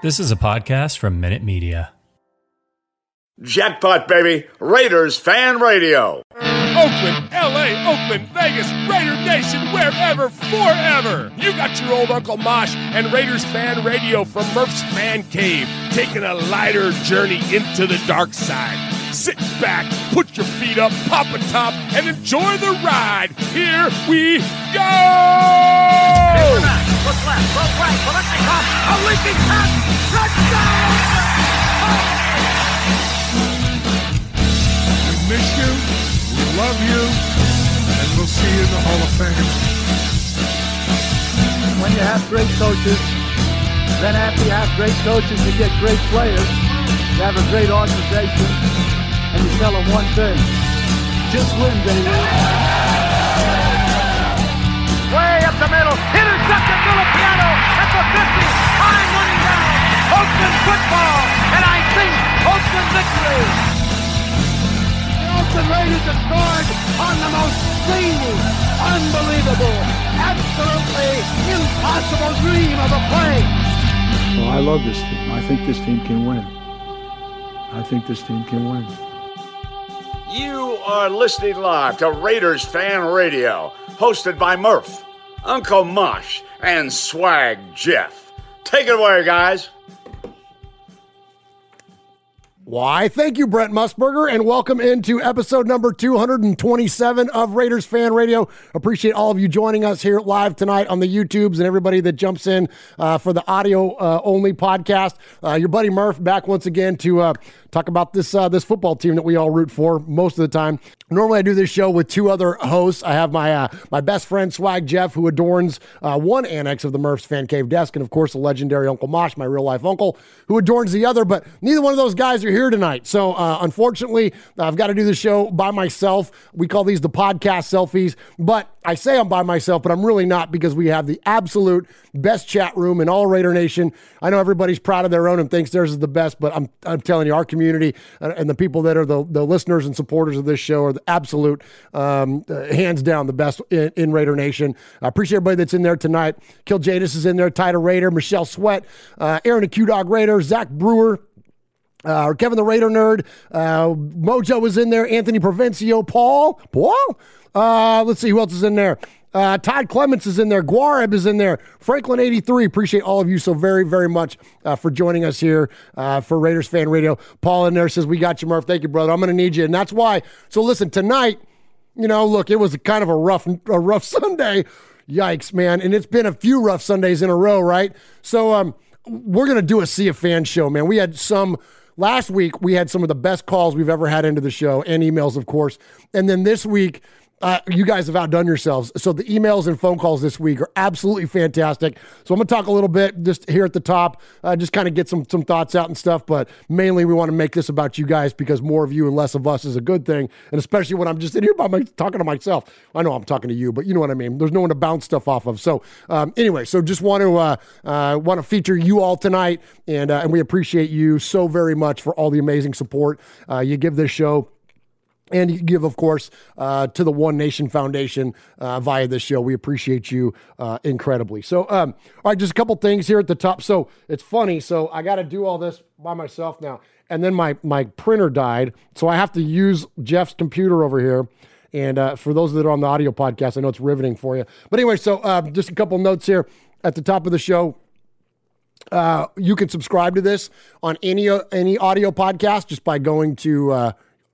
This is a podcast from Minute Media. Jackpot, baby. Raiders Fan Radio. Oakland, LA, Oakland, Vegas, Raider Nation, wherever, forever. You got your old Uncle Mosh and Raiders Fan Radio from Murph's Man Cave, taking a lighter journey into the dark side. Sit back, put your feet up, pop a top, and enjoy the ride. Here we go! A! We miss you, love you, and we'll see you in the Hall of Fame. When you have great coaches, then after you have great coaches, you get great players. You have a great organization, and you tell them one thing: just win, baby. Way up the middle, intercepted Piano at the 50, time running down. Oakland football, and I think Oakland victory. The Raiders have scored on the most zany, unbelievable, absolutely impossible dream of a play. Well, I love this team. I think this team can win. I think this team can win. You are listening live to Raiders Fan Radio, hosted by Murph, Uncle Mosh, and Swag Jeff. Take it away, guys. Why, thank you, Brent Musburger, and welcome into episode number 227 of Raiders Fan Radio. Appreciate all of you joining us here live tonight on the YouTubes and everybody that jumps in uh, for the audio uh, only podcast. Uh, your buddy Murph back once again to uh, talk about this uh, this football team that we all root for most of the time. Normally, I do this show with two other hosts. I have my uh, my best friend Swag Jeff, who adorns one annex of the Murph's Fan Cave desk, and of course, the legendary Uncle Mosh, my real life uncle, who adorns the other. But neither one of those guys are here tonight, so uh, unfortunately, I've got to do the show by myself. We call these the podcast selfies, but I say I'm by myself, but I'm really not because we have the absolute best chat room in all Raider Nation. I know everybody's proud of their own and thinks theirs is the best, but I'm I'm telling you, our community and the people that are the, the listeners and supporters of this show are the absolute, um, uh, hands down, the best in, in, Raider Nation. I appreciate everybody that's in there tonight. Kill Jadis is in there, Tida Raider, Michelle Sweat, uh, Aaron the Q Dog Raider, Zach Brewer, uh, Kevin the Raider Nerd, uh, Mojo was in there, Anthony Provencio, Paul, Paul. Uh, let's see who else is in there. Uh, Todd Clements is in there. Guareb is in there. Franklin83. Appreciate all of you so very, very much uh, for joining us here uh, for Raiders Fan Radio. Paul in there says, We got you, Murph. Thank you, brother. I'm going to need you. And that's why. So listen, tonight, you know, look, it was kind of a rough, a rough Sunday. Yikes, man. And it's been a few rough Sundays in a row, right? So um, we're going to do a Sea of Fan show, man. We had some. Last week, we had some of the best calls we've ever had into the show and emails, of course. And then this week, uh, you guys have outdone yourselves. So the emails and phone calls this week are absolutely fantastic. So I'm going to talk a little bit just here at the top, uh, just kind of get some some thoughts out and stuff. But mainly, we want to make this about you guys because more of you and less of us is a good thing. And especially when I'm just in here by my talking to myself. I know I'm talking to you, but you know what I mean. There's no one to bounce stuff off of. So um, anyway, so just want to uh, uh want to feature you all tonight, and uh, and we appreciate you so very much for all the amazing support uh, you give this show. And you give, of course, uh, to the One Nation Foundation uh, via this show. We appreciate you uh, incredibly. So, um, all right, just a couple things here at the top. So it's funny. So I got to do all this by myself now, and then my my printer died, so I have to use Jeff's computer over here. And uh, for those that are on the audio podcast, I know it's riveting for you. But anyway, so uh, just a couple notes here at the top of the show. Uh, you can subscribe to this on any any audio podcast just by going to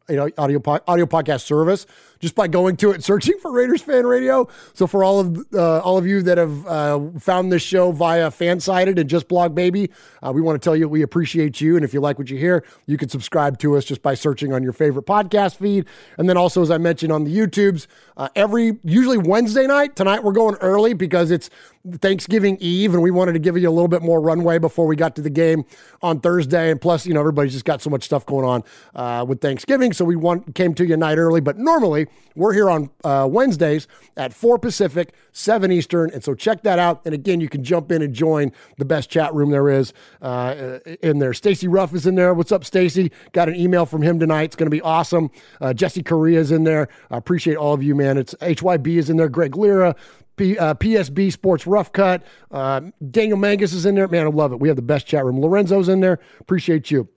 you know audio audio podcast service just by going to it, and searching for Raiders Fan Radio. So for all of uh, all of you that have uh, found this show via Fansided and Just Blog Baby, uh, we want to tell you we appreciate you. And if you like what you hear, you can subscribe to us just by searching on your favorite podcast feed. And then also, as I mentioned on the YouTubes, uh, every usually Wednesday night. Tonight we're going early because it's Thanksgiving Eve, and we wanted to give you a little bit more runway before we got to the game on Thursday. And plus, you know, everybody's just got so much stuff going on uh, with Thanksgiving, so we want came to you night early. But normally we're here on uh, Wednesdays at four Pacific, seven Eastern, and so check that out. And again, you can jump in and join the best chat room there is uh, in there. Stacy Ruff is in there. What's up, Stacy? Got an email from him tonight. It's going to be awesome. Uh, Jesse Correa is in there. I appreciate all of you, man. It's HYB is in there. Greg Lira, P, uh, PSB Sports Rough Cut. Uh, Daniel Mangus is in there. Man, I love it. We have the best chat room. Lorenzo's in there. Appreciate you.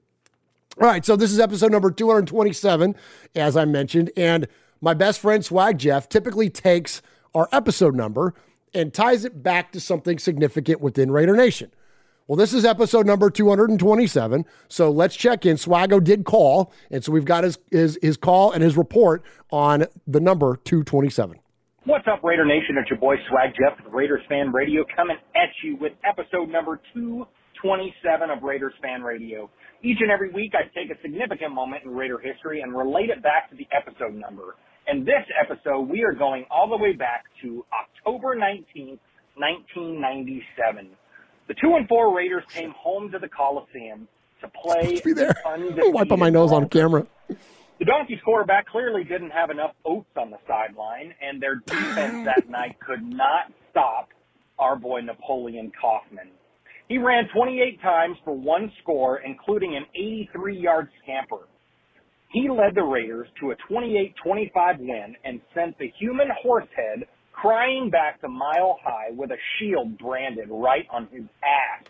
All right, so this is episode number 227, as I mentioned. And my best friend Swag Jeff typically takes our episode number and ties it back to something significant within Raider Nation. Well, this is episode number 227. So let's check in. Swago did call. And so we've got his, his, his call and his report on the number 227. What's up, Raider Nation? It's your boy Swag Jeff with Raiders Fan Radio coming at you with episode number 227 of Raiders Fan Radio. Each and every week, I take a significant moment in Raider history and relate it back to the episode number. In this episode, we are going all the way back to October 19th, 1997. The 2 and 4 Raiders came home to the Coliseum to play. Be there. Wiping my nose on camera. The Donkeys quarterback clearly didn't have enough oats on the sideline, and their defense that night could not stop our boy Napoleon Kaufman. He ran 28 times for one score, including an 83 yard scamper. He led the Raiders to a 28-25 win and sent the human horsehead crying back to mile high with a shield branded right on his ass.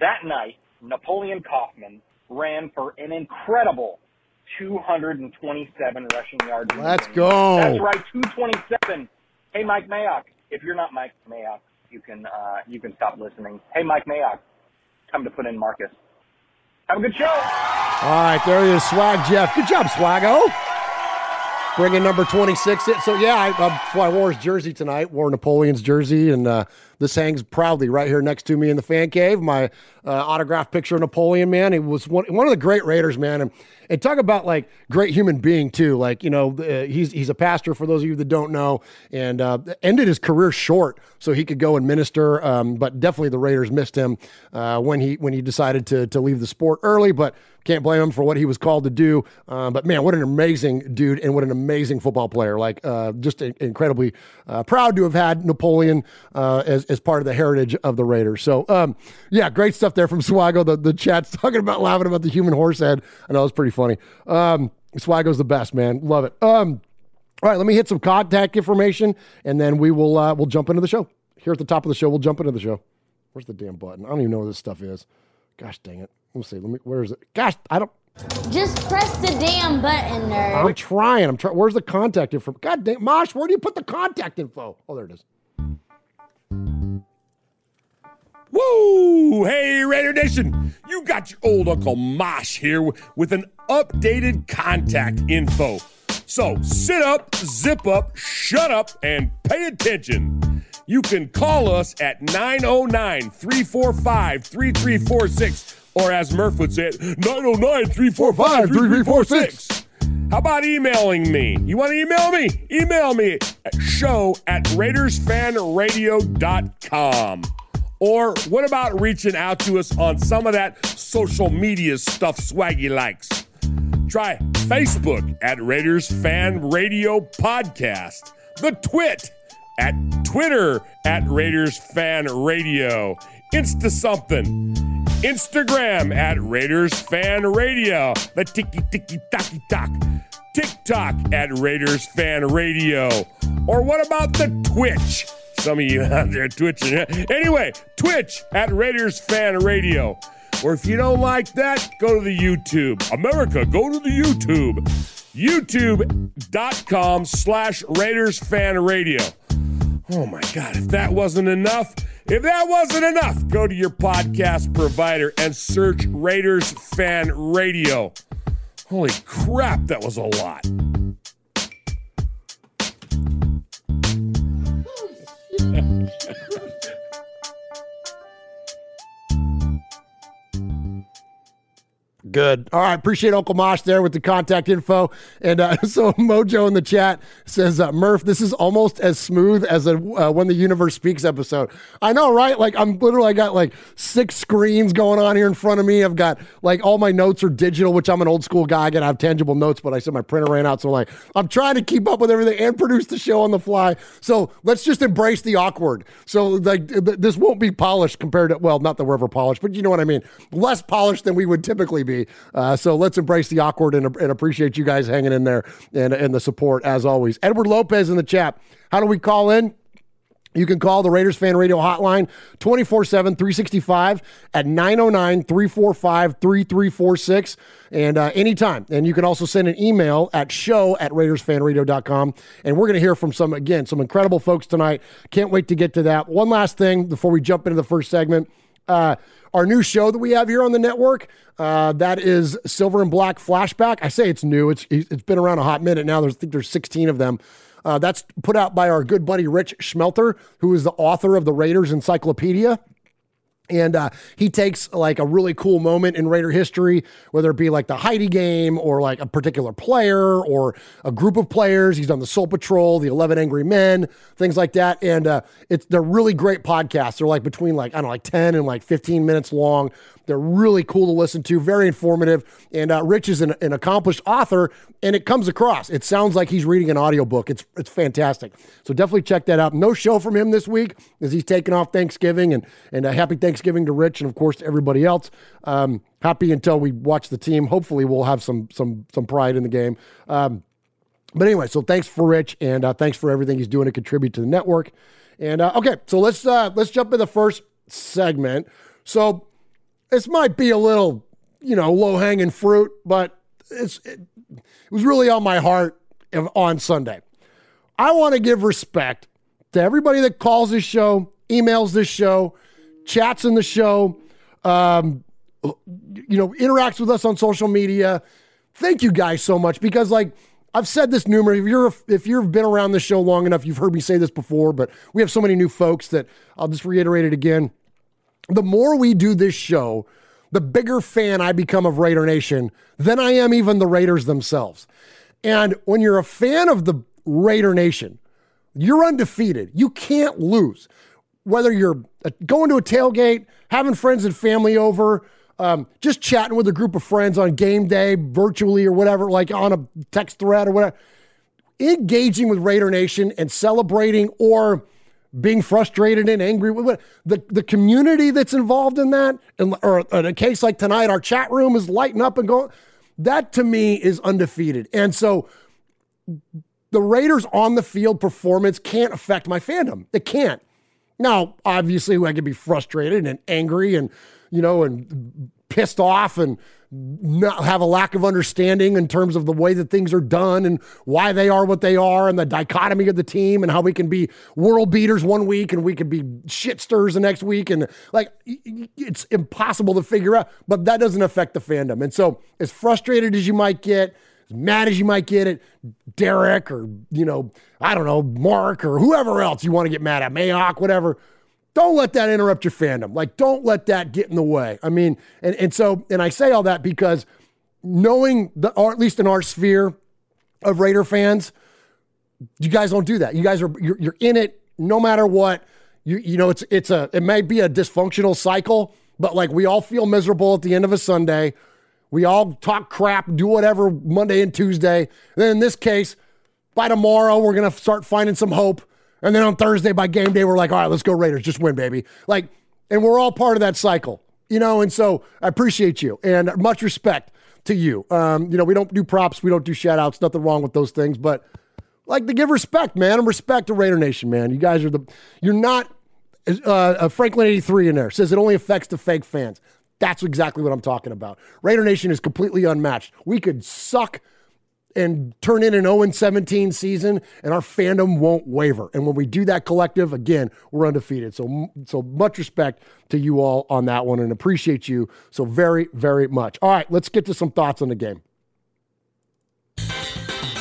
That night, Napoleon Kaufman ran for an incredible 227 rushing yards. Let's go. That's right, 227. Hey, Mike Mayock. If you're not Mike Mayock, you can uh, you can stop listening. Hey, Mike Mayock, time to put in Marcus. Have a good show. All right, there he is, Swag Jeff. Good job, Swago. Bringing number 26. in. So, yeah, I, I, I wore his jersey tonight, wore Napoleon's jersey, and uh, this hangs proudly right here next to me in the fan cave. My uh, autographed picture of Napoleon, man. He was one, one of the great Raiders, man. And, and talk about like great human being, too. Like, you know, uh, he's, he's a pastor for those of you that don't know, and uh, ended his career short so he could go and minister. Um, but definitely the Raiders missed him uh, when he when he decided to, to leave the sport early. But can't blame him for what he was called to do. Uh, but man, what an amazing dude and what an amazing football player. Like, uh, just incredibly uh, proud to have had Napoleon uh, as, as part of the heritage of the Raiders. So, um, yeah, great stuff there from Swago. The, the chat's talking about laughing about the human horse head. I know it's pretty funny. Um, Swago's the best, man. Love it. Um, all right, let me hit some contact information and then we will uh, we'll jump into the show. Here at the top of the show, we'll jump into the show. Where's the damn button? I don't even know where this stuff is. Gosh dang it. Let me see. Let me. Where is it? Gosh, I don't. Just press the damn button, nerd. I'm trying. I'm trying. Where's the contact info? God dang, Mosh, where do you put the contact info? Oh, there it is. Woo! Hey, Raider Nation! You got your old Uncle Mosh here with an updated contact info. So sit up, zip up, shut up, and pay attention. You can call us at 909 345 3346 or as Murph would say it, 909 345 3346. How about emailing me? You want to email me? Email me at show at RaidersFanRadio.com. Or what about reaching out to us on some of that social media stuff Swaggy likes? Try Facebook at Raiders Fan Radio Podcast, the Twit at Twitter at Raiders Fan Radio, Insta something Instagram at Raiders Fan Radio. The tiki tiki taki talk. TikTok at Raiders Fan Radio. Or what about the Twitch? Some of you out there twitching. Anyway, Twitch at Raiders Fan Radio. Or if you don't like that, go to the YouTube. America, go to the YouTube. YouTube.com slash Raiders Fan Radio. Oh my God, if that wasn't enough, if that wasn't enough, go to your podcast provider and search Raiders Fan Radio. Holy crap, that was a lot. Good. All right. Appreciate Uncle Mosh there with the contact info. And uh, so Mojo in the chat says, uh, Murph, this is almost as smooth as a uh, When the Universe Speaks episode. I know, right? Like, I'm literally, I got like six screens going on here in front of me. I've got like all my notes are digital, which I'm an old school guy. I got to have tangible notes, but I said my printer ran out. So, like, I'm trying to keep up with everything and produce the show on the fly. So, let's just embrace the awkward. So, like, th- this won't be polished compared to, well, not that we're ever polished, but you know what I mean? Less polished than we would typically be. Uh, so let's embrace the awkward and, and, appreciate you guys hanging in there and, and the support as always. Edward Lopez in the chat. How do we call in? You can call the Raiders Fan Radio hotline 24 7, 365 at 909 345 3346 and uh, anytime. And you can also send an email at show at RaidersFanRadio.com. And we're going to hear from some, again, some incredible folks tonight. Can't wait to get to that. One last thing before we jump into the first segment. Uh, our new show that we have here on the network. Uh, that is Silver and Black Flashback. I say it's new. It's it's been around a hot minute now. There's I think there's 16 of them. Uh, that's put out by our good buddy Rich Schmelter, who is the author of the Raiders Encyclopedia. And uh, he takes like a really cool moment in Raider history, whether it be like the Heidi game or like a particular player or a group of players. He's done the Soul Patrol, the Eleven Angry Men, things like that. And uh, it's they're really great podcasts. They're like between like I don't know, like ten and like fifteen minutes long. They're really cool to listen to, very informative. And uh, Rich is an, an, accomplished author, and it comes across. It sounds like he's reading an audiobook. It's it's fantastic. So definitely check that out. No show from him this week as he's taking off Thanksgiving, and and a happy Thanksgiving to Rich and of course to everybody else. Um, happy until we watch the team. Hopefully, we'll have some some some pride in the game. Um, but anyway, so thanks for Rich, and uh, thanks for everything he's doing to contribute to the network. And uh, okay, so let's uh, let's jump in the first segment. So this might be a little, you know, low hanging fruit, but it's it, it was really on my heart on Sunday. I want to give respect to everybody that calls this show, emails this show, chats in the show, um, you know, interacts with us on social media. Thank you guys so much because, like, I've said this numerous. If you're if you've been around the show long enough, you've heard me say this before. But we have so many new folks that I'll just reiterate it again the more we do this show, the bigger fan I become of Raider Nation than I am even the Raiders themselves. And when you're a fan of the Raider Nation, you're undefeated. You can't lose. Whether you're uh, going to a tailgate, having friends and family over, um, just chatting with a group of friends on game day, virtually or whatever, like on a text thread or whatever, engaging with Raider Nation and celebrating or being frustrated and angry with the the community that's involved in that, or in a case like tonight, our chat room is lighting up and going. That to me is undefeated, and so the Raiders on the field performance can't affect my fandom. It can't. Now, obviously, I could be frustrated and angry, and you know, and pissed off, and not have a lack of understanding in terms of the way that things are done and why they are what they are and the dichotomy of the team and how we can be world beaters one week and we can be shitsters the next week. And like it's impossible to figure out but that doesn't affect the fandom. And so as frustrated as you might get as mad as you might get at Derek or you know I don't know Mark or whoever else you want to get mad at Mayock whatever don't let that interrupt your fandom. Like, don't let that get in the way. I mean, and, and so, and I say all that because knowing the, or at least in our sphere of Raider fans, you guys don't do that. You guys are, you're, you're in it no matter what. You, you know, it's, it's a, it may be a dysfunctional cycle, but like we all feel miserable at the end of a Sunday. We all talk crap, do whatever Monday and Tuesday. And then in this case, by tomorrow, we're going to start finding some hope and then on Thursday by game day, we're like, all right, let's go Raiders, just win, baby. Like, and we're all part of that cycle, you know. And so I appreciate you and much respect to you. Um, you know, we don't do props, we don't do shout outs, nothing wrong with those things, but like to give respect, man, and respect to Raider Nation, man. You guys are the, you're not, uh, Franklin 83 in there says it only affects the fake fans. That's exactly what I'm talking about. Raider Nation is completely unmatched. We could suck and turn in an 0 17 season, and our fandom won't waver. And when we do that collective, again, we're undefeated. So, so much respect to you all on that one and appreciate you so very, very much. All right, let's get to some thoughts on the game.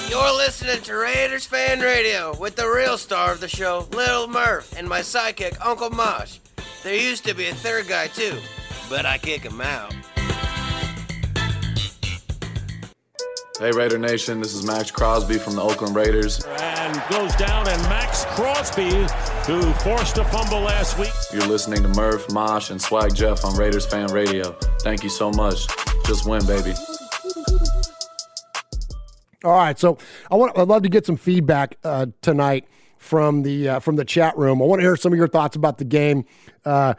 You're listening to Raiders Fan Radio with the real star of the show, Little Murph, and my sidekick, Uncle Mosh. There used to be a third guy too, but I kick him out. Hey Raider Nation, this is Maxx Crosby from the Oakland Raiders. And goes down, and Maxx Crosby, who forced a fumble last week. You're listening to Murph, Mosh, and Swag Jeff on Raiders Fan Radio. Thank you so much. Just win, baby. All right, so I want I'd love to get some feedback uh, tonight from the uh, from the chat room. I want to hear some of your thoughts about the game. Uh,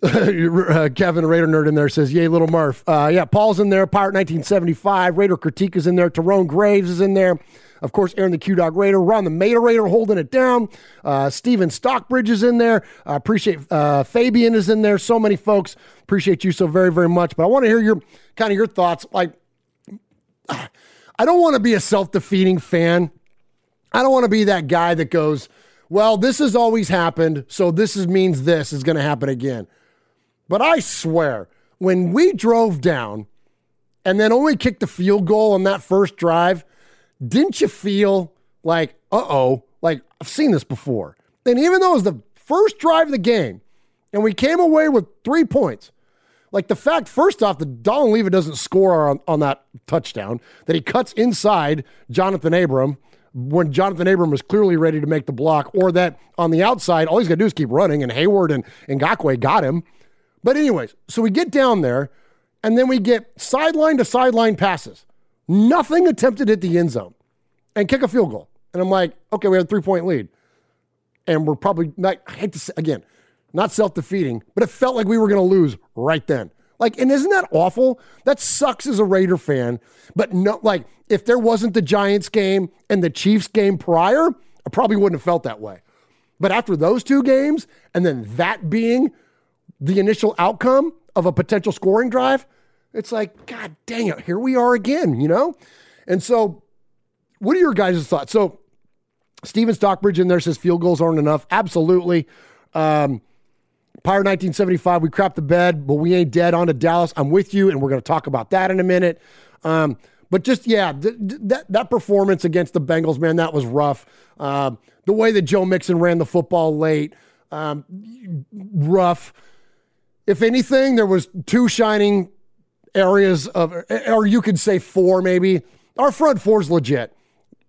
uh, Kevin, Raider nerd in there, says, Yay, little Murph. Uh, yeah, Paul's in there. Pirate 1975. Raider Critique is in there. Tyrone Graves is in there. Of course, Aaron the Q Dog Raider. Ron the Meta Raider holding it down. Uh, Steven Stockbridge is in there. I appreciate uh, Fabian is in there. So many folks. Appreciate you so very, very much. But I want to hear your kind of your thoughts. Like, I don't want to be a self defeating fan. I don't want to be that guy that goes, well, this has always happened, so this is, means this is going to happen again. But I swear, when we drove down and then only kicked the field goal on that first drive, didn't you feel like, uh oh, like I've seen this before? And even though it was the first drive of the game and we came away with three points, like the fact, first off, that Donald Leva doesn't score on, on that touchdown, that he cuts inside Jonathan Abram when Jonathan Abram was clearly ready to make the block, or that on the outside, all he's got to do is keep running, and Hayward and, and Ngakoue got him. But, anyways, so we get down there, and then we get sideline to sideline passes. Nothing attempted at the end zone and kick a field goal. And I'm like, okay, we have a three point lead. And we're probably not, I hate to say, again, not self defeating, but it felt like we were going to lose right then. Like, and isn't that awful? That sucks as a Raider fan. But no, like, if there wasn't the Giants game and the Chiefs game prior, I probably wouldn't have felt that way. But after those two games, and then that being the initial outcome of a potential scoring drive, it's like, God dang it, here we are again, you know? And so, what are your guys' thoughts? So, Steven Stockbridge in there says field goals aren't enough. Absolutely. Um, Pyre 1975, we crapped the bed, but we ain't dead. On to Dallas. I'm with you, and we're going to talk about that in a minute. Um, but just, yeah, th- th- that, that performance against the Bengals, man, that was rough. Uh, the way that Joe Mixon ran the football late, um, rough. If anything, there was two shining areas of, or you could say four maybe. Our front four's legit.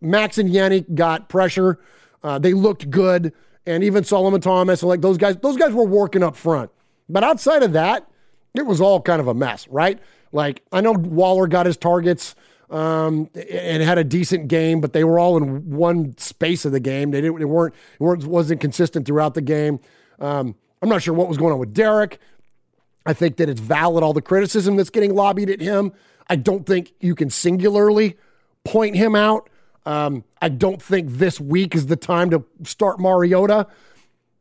Max and Yannick got pressure. Uh, they looked good, and even Solomon Thomas and like those guys. Those guys were working up front. But outside of that, it was all kind of a mess, right? Like I know Waller got his targets um, and had a decent game, but they were all in one space of the game. They didn't. They weren't. It wasn't consistent throughout the game. Um, I'm not sure what was going on with Derek. I think that it's valid all the criticism that's getting lobbied at him. I don't think you can singularly point him out. Um, I don't think this week is the time to start Mariota,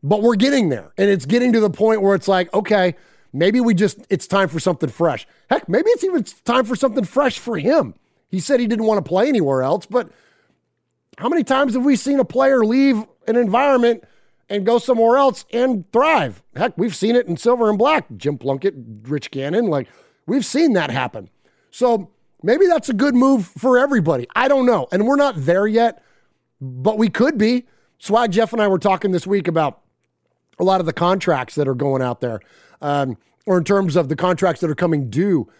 but we're getting there. And it's getting to the point where it's like, okay, maybe we just, it's time for something fresh. Heck, maybe it's even time for something fresh for him. He said he didn't want to play anywhere else, but how many times have we seen a player leave an environment and go somewhere else and thrive? Heck, we've seen it in silver and black. Jim Plunkett, Rich Gannon, like we've seen that happen. So maybe that's a good move for everybody. I don't know. And we're not there yet, but we could be. Swag Jeff and I were talking this week about a lot of the contracts that are going out there, um, or in terms of the contracts that are coming due.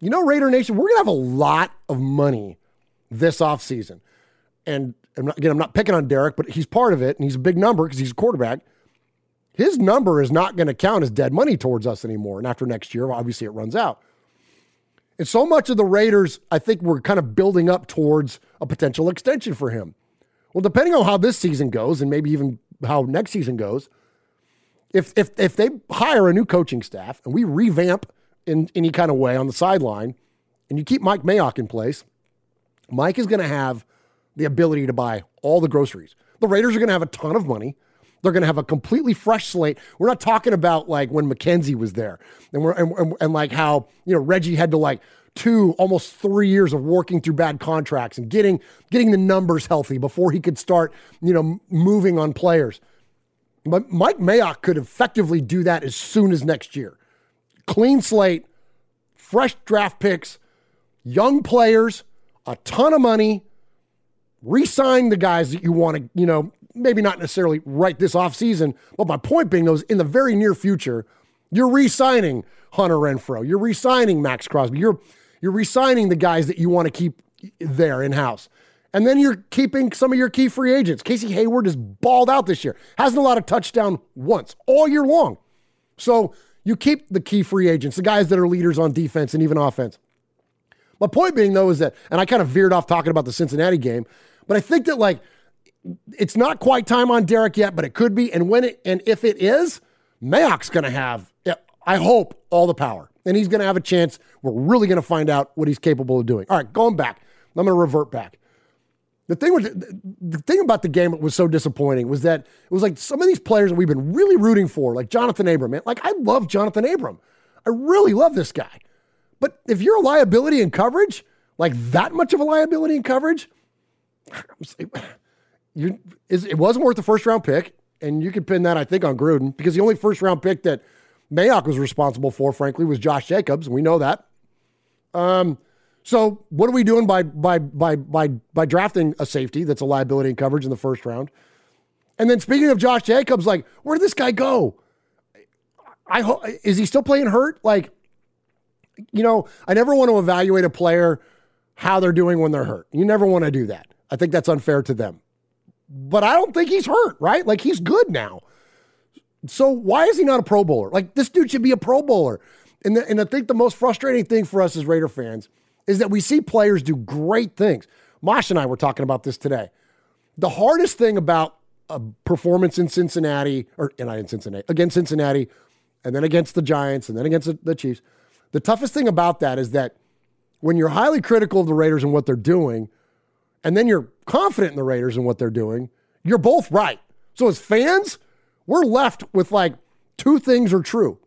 You know, Raider Nation, we're going to have a lot of money this offseason. And I'm not, again, I'm not picking on Derek, but he's part of it, and he's a big number because he's a quarterback. His number is not going to count as dead money towards us anymore. And after next year, obviously, it runs out. And so much of the Raiders, I think we're kind of building up towards a potential extension for him. Well, depending on how this season goes, and maybe even how next season goes, if if if they hire a new coaching staff and we revamp in any kind of way on the sideline, and you keep Mike Mayock in place, Mike is going to have the ability to buy all the groceries. The Raiders are going to have a ton of money. They're going to have a completely fresh slate. We're not talking about like when McKenzie was there, and we're and, and, and like how you know Reggie had to like two almost three years of working through bad contracts and getting getting the numbers healthy before he could start you know moving on players. But Mike Mayock could effectively do that as soon as next year. Clean slate, fresh draft picks, young players, a ton of money, Resign the guys that you want to, you know, maybe not necessarily right this offseason, but my point being those in the very near future, you're re-signing Hunter Renfrow. You're re-signing Maxx Crosby. You're you're re-signing the guys that you want to keep there in house. And then you're keeping some of your key free agents. Casey Hayward is balled out this year. Hasn't allowed a lot of touchdown once all year long. So you keep the key free agents, the guys that are leaders on defense and even offense. My point being, though, is that, and I kind of veered off talking about the Cincinnati game, but I think that, like, it's not quite time on Derek yet, but it could be. And when it, and if it is, Mayock's going to have, I hope, all the power. And he's going to have a chance. We're really going to find out what he's capable of doing. All right, going back. I'm going to revert back. The thing with the thing about the game that was so disappointing was that it was like some of these players that we've been really rooting for, like Jonathan Abram, man. Like I love Jonathan Abram. I really love this guy. But if you're a liability in coverage, like that much of a liability in coverage, you it wasn't worth the first round pick. And you could pin that, I think, on Gruden, because the only first round pick that Mayock was responsible for, frankly, was Josh Jacobs, we know that. Um, so what are we doing by by by by by drafting a safety that's a liability in coverage in the first round? And then speaking of Josh Jacobs, like where did this guy go? I hope is he still playing hurt? Like, you know, I never want to evaluate a player how they're doing when they're hurt. You never want to do that. I think that's unfair to them. But I don't think he's hurt, right? Like he's good now. So why is he not a Pro Bowler? Like this dude should be a Pro Bowler. And, the, and I think the most frustrating thing for us as Raider fans is that we see players do great things. Mosh and I were talking about this today. The hardest thing about a performance in Cincinnati, or not in Cincinnati, against Cincinnati, and then against the Giants, and then against the, the Chiefs, the toughest thing about that is that when you're highly critical of the Raiders and what they're doing, and then you're confident in the Raiders and what they're doing, you're both right. So as fans, we're left with like two things are true.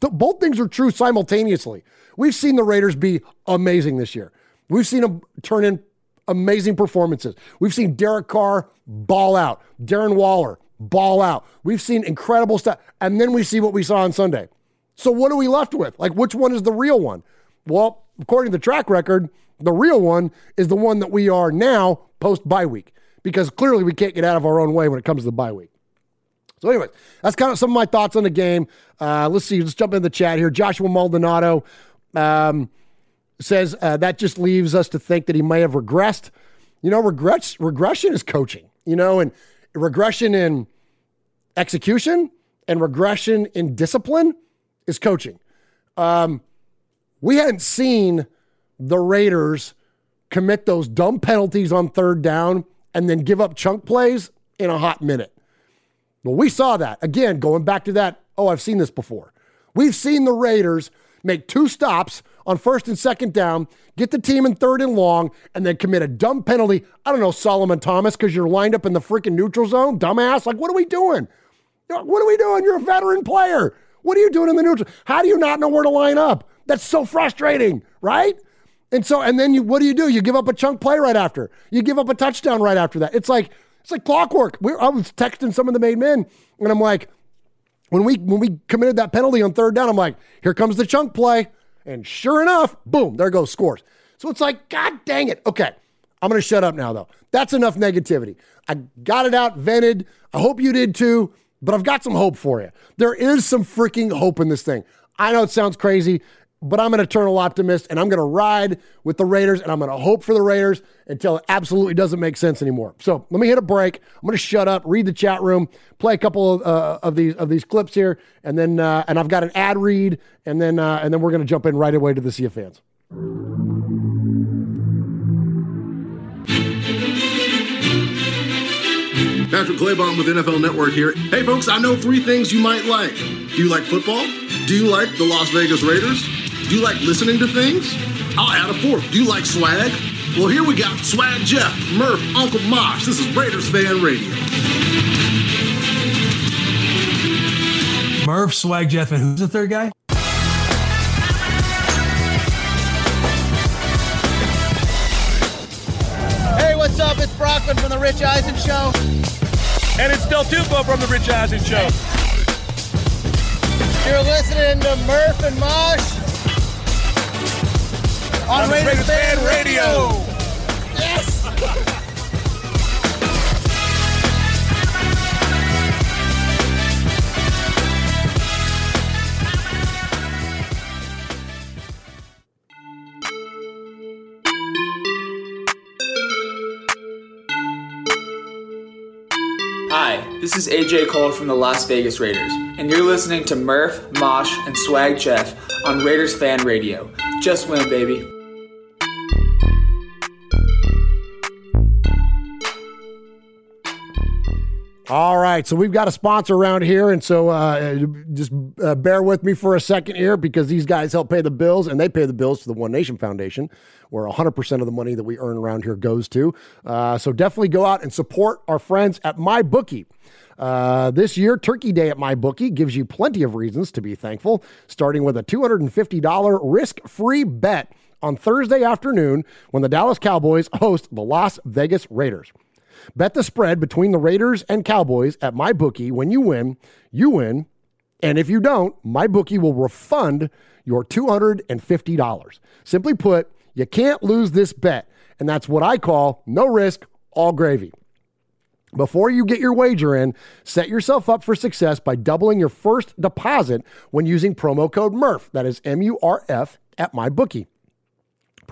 Both things are true simultaneously. We've seen the Raiders be amazing this year. We've seen them turn in amazing performances. We've seen Derek Carr ball out, Darren Waller ball out. We've seen incredible stuff. And then we see what we saw on Sunday. So what are we left with? Like, which one is the real one? Well, according to the track record, the real one is the one that we are now post bye week because clearly we can't get out of our own way when it comes to the bye week. So, anyways, that's kind of some of my thoughts on the game. Uh, let's see. Let's jump in the chat here. Joshua Maldonado um, says uh, that just leaves us to think that he may have regressed. You know, regrets, regression is coaching, you know, and regression in execution and regression in discipline is coaching. Um, we hadn't seen the Raiders commit those dumb penalties on third down and then give up chunk plays in a hot minute. Well, we saw that. Again, going back to that, oh, I've seen this before. We've seen the Raiders make two stops on first and second down, get the team in third and long, and then commit a dumb penalty. I don't know, Solomon Thomas, because you're lined up in the freaking neutral zone, dumbass. Like, what are we doing? What are we doing? You're a veteran player. What are you doing in the neutral? How do you not know where to line up? That's so frustrating, right? And so, and then you, what do you do? You give up a chunk play right after. You give up a touchdown right after that. It's like it's like clockwork. We're, I was texting some of the main men, and I'm like, when we when we committed that penalty on third down, I'm like, here comes the chunk play. And sure enough, boom, there goes scores. So it's like, God dang it. Okay. I'm to shut up now, though. That's enough negativity. I got it out, vented. I hope you did too, but I've got some hope for you. There is some freaking hope in this thing. I know it sounds crazy but I'm an eternal optimist and I'm going to ride with the Raiders and I'm going to hope for the Raiders until it absolutely doesn't make sense anymore. So let me hit a break. I'm going to shut up, read the chat room, play a couple of, uh, of these of these clips here, and then uh, and I've got an ad read, and then uh, and then we're going to jump in right away to the Sea of Fans. Patrick Claybon with NFL Network here. Hey, folks, I know three things you might like. Do you like football? Do you like the Las Vegas Raiders? Do you like listening to things? I'll add a fourth. Do you like swag? Well, here we got Swag Jeff, Murph, Uncle Mosh. This is Raiders Fan Radio. Murph, Swag Jeff, and who's the third guy? Hey, what's up? It's Brockman from The Rich Eisen Show. And it's Del Tufo from The Rich Eisen Show. You're listening to Murph and Mosh on, Raiders, Raiders Fan, Fan Radio. Radio. Yes. Hi, this is AJ Cole from the Las Vegas Raiders, and you're listening to Murph, Mosh, and Swag Jeff on Raiders Fan Radio. Just win, baby. All right, so we've got a sponsor around here, and so uh, just uh, bear with me for a second here because these guys help pay the bills, and they pay the bills to the One Nation Foundation, where 100% of the money that we earn around here goes to. Uh, so definitely go out and support our friends at MyBookie. Uh, this year, Turkey Day at MyBookie gives you plenty of reasons to be thankful, starting with a $250 risk free bet on Thursday afternoon when the Dallas Cowboys host the Las Vegas Raiders. Bet the spread between the Raiders and Cowboys at my bookie. When you win, you win. And if you don't, my bookie will refund your $250. Simply put, you can't lose this bet. And that's what I call no risk, all gravy. Before you get your wager in, set yourself up for success by doubling your first deposit when using promo code MURPH. That is M U R F at MyBookie.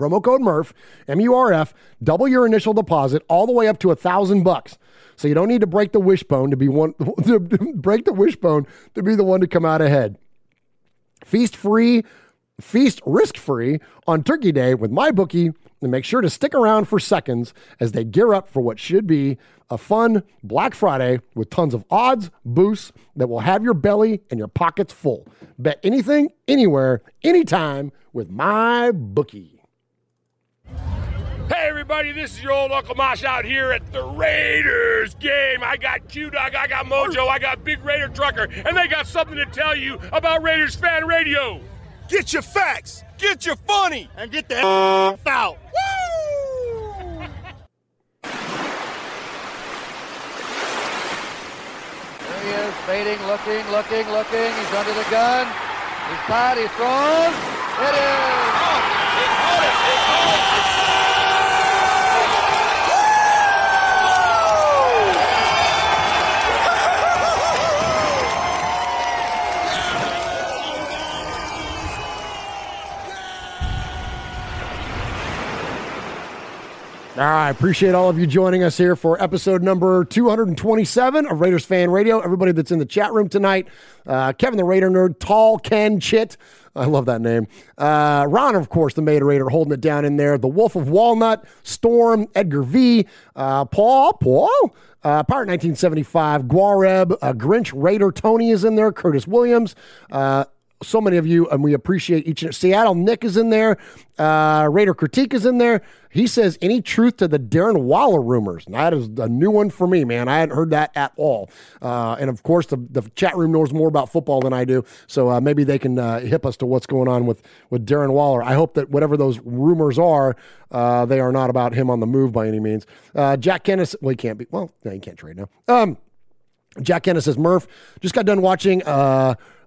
Promo code MURPH, M U R F, double your initial deposit all the way up to a thousand bucks. So you don't need to break the wishbone to be one to break the wishbone to be the one to come out ahead. Feast free, feast risk free on Turkey Day with my bookie, and make sure to stick around for seconds as they gear up for what should be a fun Black Friday with tons of odds, boosts that will have your belly and your pockets full. Bet anything, anywhere, anytime with MyBookie. Hey everybody, this is your old Uncle Mosh out here at the Raiders game. I got Q Dog, I got Mojo, I got Big Raider Trucker, and they got something to tell you about Raiders Fan Radio. Get your facts, get your funny, and get the f- out. Woo! There he is, fading, looking, looking, looking. He's under the gun. He's tied, he's thrown. It is. All right, appreciate all of you joining us here for episode number 227 of Raiders Fan Radio. Everybody that's in the chat room tonight, uh, Kevin the Raider Nerd, Tall Ken Chit, I love that name. Uh, Ron, of course, the Maid Raider, holding it down in there. The Wolf of Walnut, Storm, Edgar V, uh, Paul, Paul, uh, Pirate 1975, Guareb, uh, Grinch Raider, Tony is in there, Curtis Williams, uh, so many of you, and we appreciate each. And Seattle Nick is in there. Uh, Raider Critique is in there. He says, "Any truth to the Darren Waller rumors?" And that is a new one for me, man. I hadn't heard that at all. Uh, and of course, the, the chat room knows more about football than I do, so uh, maybe they can uh, hip us to what's going on with with Darren Waller. I hope that whatever those rumors are, uh, they are not about him on the move by any means. Uh, Jack Kennis, well, he can't be. Well, no, he can't trade now. Um, Jack Kennis says, Murph, just got done watching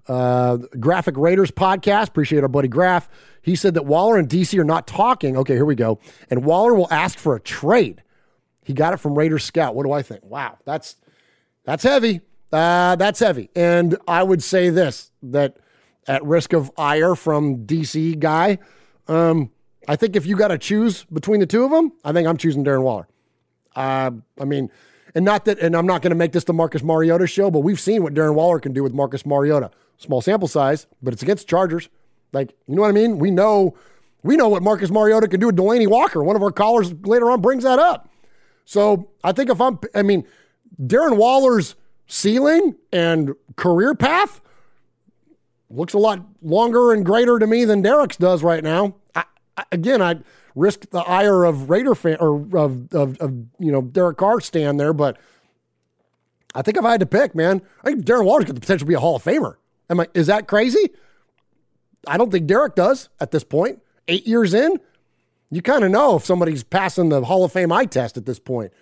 uh, Graphic Raiders podcast. Appreciate our buddy Graf. He said that Waller and DC are not talking. Okay, here we go. And Waller will ask for a trade. He got it from Raiders Scout. What do I think? Wow, that's that's heavy. Uh, that's heavy. And I would say this that at risk of ire from DC guy, um, I think if you got to choose between the two of them, I think I'm choosing Darren Waller. Uh, I mean, and not that, and I'm not going to make this the Marcus Mariota show, but we've seen what Darren Waller can do with Marcus Mariota. Small sample size, but it's against Chargers. Like, you know what I mean? We know, we know what Marcus Mariota can do with Delanie Walker. One of our callers later on brings that up. So I think if I'm, I mean, Darren Waller's ceiling and career path looks a lot longer and greater to me than Derek's does right now. I, I, again, I risk the ire of Raider fan or of, of, of you know Derek Carr stand there, but I think if I had to pick, man, I think Darren Waller's got the potential to be a Hall of Famer. Am I? Is that crazy? I don't think Derek does at this point. Eight years in, you kind of know if somebody's passing the Hall of Fame eye test at this point.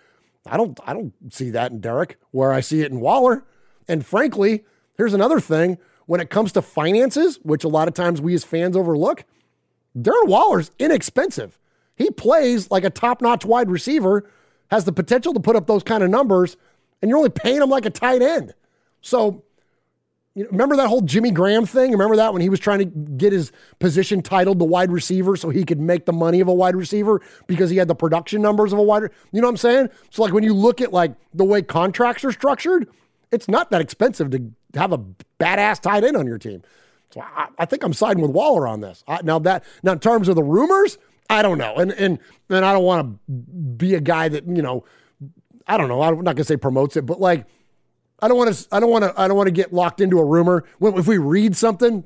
I don't. I don't see that in Derek where I see it in Waller. And frankly, here's another thing: when it comes to finances, which a lot of times we as fans overlook, Darren Waller's inexpensive. He plays like a top-notch wide receiver, has the potential to put up those kind of numbers, and you're only paying him like a tight end. So you know, remember that whole Jimmy Graham thing? Remember that when he was trying to get his position titled the wide receiver so he could make the money of a wide receiver because he had the production numbers of a wide. You know what I'm saying? So like when you look at like the way contracts are structured, it's not that expensive to have a badass tight end on your team. So I, I think I'm siding with Waller on this. I, now that now in terms of the rumors, I don't know, and and and I don't want to be a guy that you know, I don't know. I'm not gonna say promotes it, but like, I don't want to. I don't want to. I don't want to get locked into a rumor. If we read something,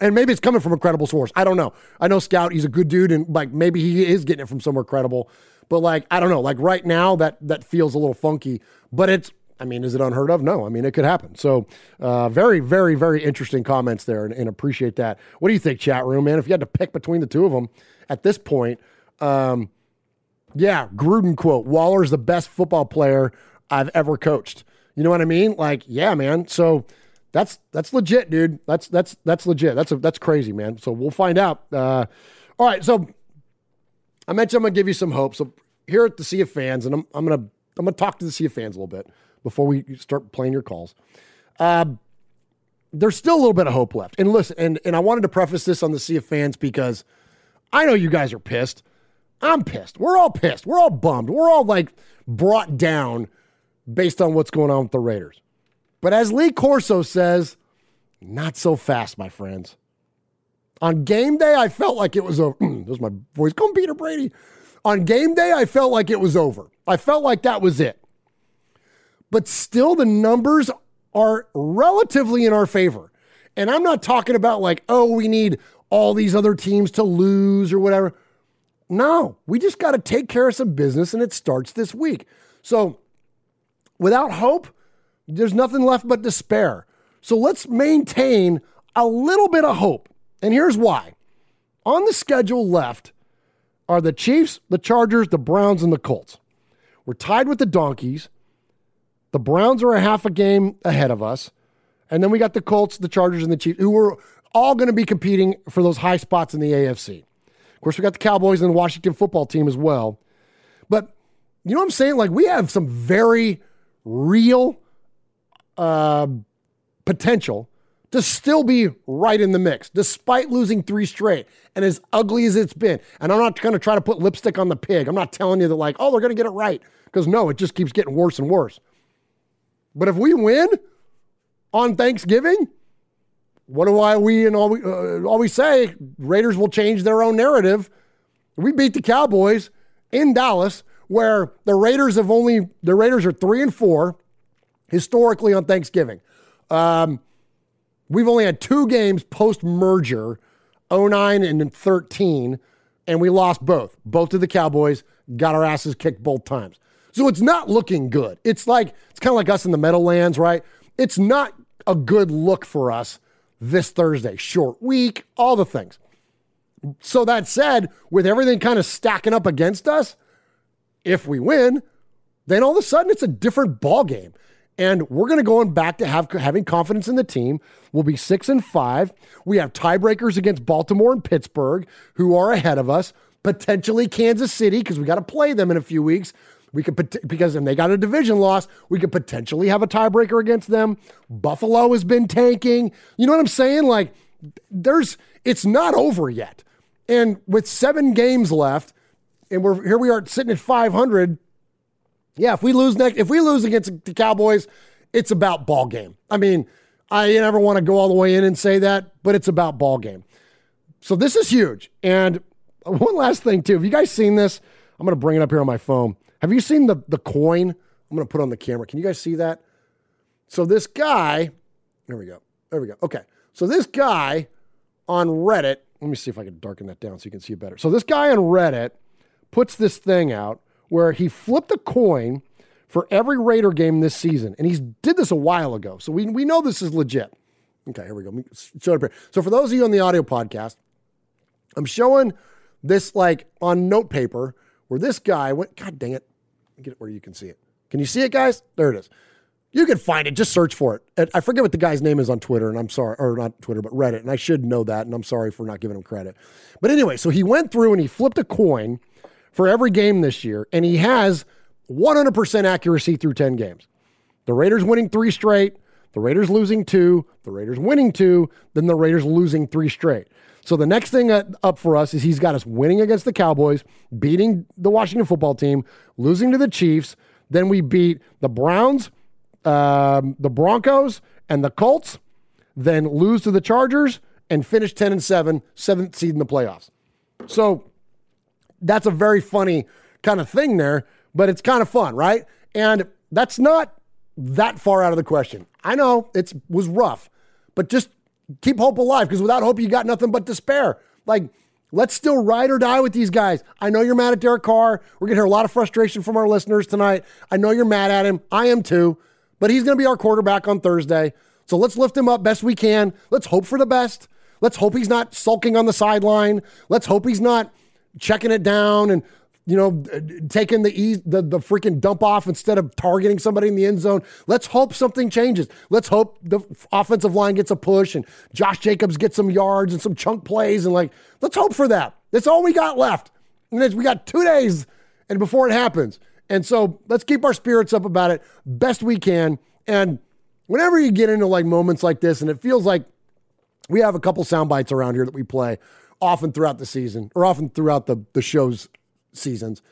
and maybe it's coming from a credible source. I don't know. I know Scout. He's a good dude, and like maybe he is getting it from somewhere credible. But like I don't know. Like right now, that that feels a little funky. But it's I mean, is it unheard of? No. I mean, it could happen. So, uh, very, very, very interesting comments there and, and, appreciate that. What do you think, chat room, man? If you had to pick between the two of them at this point, um, yeah, Gruden quote Waller's the best football player I've ever coached. You know what I mean? Like, yeah, man. So, that's that's legit, dude. That's that's that's legit. That's a, that's crazy, man. So we'll find out. Uh, all right, so I mentioned I'm gonna give you some hope. So here at the Sea of Fans, and I'm I'm gonna I'm gonna talk to the Sea of Fans a little bit before we start playing your calls. Uh, there's still a little bit of hope left. And listen, and, and I wanted to preface this on the Sea of Fans because I know you guys are pissed. I'm pissed. We're all pissed. We're all bummed. We're all like brought down based on what's going on with the Raiders. But as Lee Corso says, not so fast, my friends. On game day, I felt like it was over. There's my voice. Come, Peter Brady. On game day, I felt like it was over. I felt like that was it but still the numbers are relatively in our favor. And I'm not talking about like, oh, we need all these other teams to lose or whatever. No, we just got to take care of some business and it starts this week. So without hope, there's nothing left but despair. So let's maintain a little bit of hope. And here's why. On the schedule left are the Chiefs, the Chargers, the Browns, and the Colts. We're tied with the Donkeys. The Browns are a half a game ahead of us. And then we got the Colts, the Chargers, and the Chiefs, who are all going to be competing for those high spots in the AFC. Of course, we got the Cowboys and the Washington football team as well. But you know what I'm saying? Like, we have some very real uh, potential to still be right in the mix, despite losing three straight and as ugly as it's been. And I'm not going to try to put lipstick on the pig. I'm not telling you that, like, oh, they're going to get it right. Because no, it just keeps getting worse and worse. But if we win on Thanksgiving, what do I we and all we uh, always say? Raiders will change their own narrative. We beat the Cowboys in Dallas, where the Raiders have only the Raiders are three and four historically on Thanksgiving. Um, we've only had two games post merger, 09 and 13, and we lost both. Both to the Cowboys, got our asses kicked both times. So it's not looking good. It's like, it's kind of like us in the Meadowlands, right? It's not a good look for us this Thursday. Short week, all the things. So that said, with everything kind of stacking up against us, if we win, then all of a sudden it's a different ball game. And we're going to go on back to have having confidence in the team. We'll be six and five. We have tiebreakers against Baltimore and Pittsburgh, who are ahead of us. Potentially Kansas City, because we got to play them in a few weeks. We could because and they got a division loss. We could potentially have a tiebreaker against them. Buffalo has been tanking. You know what I'm saying? Like there's it's not over yet. And with seven games left, and we're here we are sitting at 500. Yeah, if we lose next, if we lose against the Cowboys, it's about ball game. I mean, I never want to go all the way in and say that, but it's about ball game. So this is huge. And one last thing too. Have you guys seen this? I'm going to bring it up here on my phone. Have you seen the the coin? I'm going to put on the camera. Can you guys see that? So this guy, there we go. There we go. Okay. So this guy on Reddit, let me see if I can darken that down so you can see it better. So this guy on Reddit puts this thing out where he flipped a coin for every Raider game this season. And he did this a while ago. So we, we know this is legit. Okay, here we go. Show it up here. So for those of you on the audio podcast, I'm showing this like on note paper where this guy went, God dang it get it where you can see it. Can you see it, guys? There it is. You can find it. Just search for it. I forget what the guy's name is on Twitter, and I'm sorry, or not Twitter, but Reddit, and I should know that, and I'm sorry for not giving him credit. But anyway, so he went through and he flipped a coin for every game this year, and he has 100% accuracy through 10 games. The Raiders winning three straight, the Raiders losing two, the Raiders winning two, then the Raiders losing three straight. So the next thing up for us is he's got us winning against the Cowboys, beating the Washington football team, losing to the Chiefs. Then we beat the Browns, um, the Broncos and the Colts, then lose to the Chargers and finish 10 and 7, seventh seed in the playoffs. So that's a very funny kind of thing there, but it's kind of fun, right? And that's not that far out of the question. I know it was rough, but just keep hope alive because without hope, you got nothing but despair. Like, let's still ride or die with these guys. I know you're mad at Derek Carr. We're going to hear a lot of frustration from our listeners tonight. I know you're mad at him. I am too, but he's going to be our quarterback on Thursday. So let's lift him up best we can. Let's hope for the best. Let's hope he's not sulking on the sideline. Let's hope he's not checking it down and you know, taking the ease, the, the freaking dump off instead of targeting somebody in the end zone. Let's hope something changes. Let's hope the offensive line gets a push and Josh Jacobs gets some yards and some chunk plays and like, let's hope for that. That's all we got left. And we got two days and before it happens. And so let's keep our spirits up about it best we can. And whenever you get into like moments like this, and it feels like we have a couple sound bites around here that we play often throughout the season or often throughout the, the show's seasons.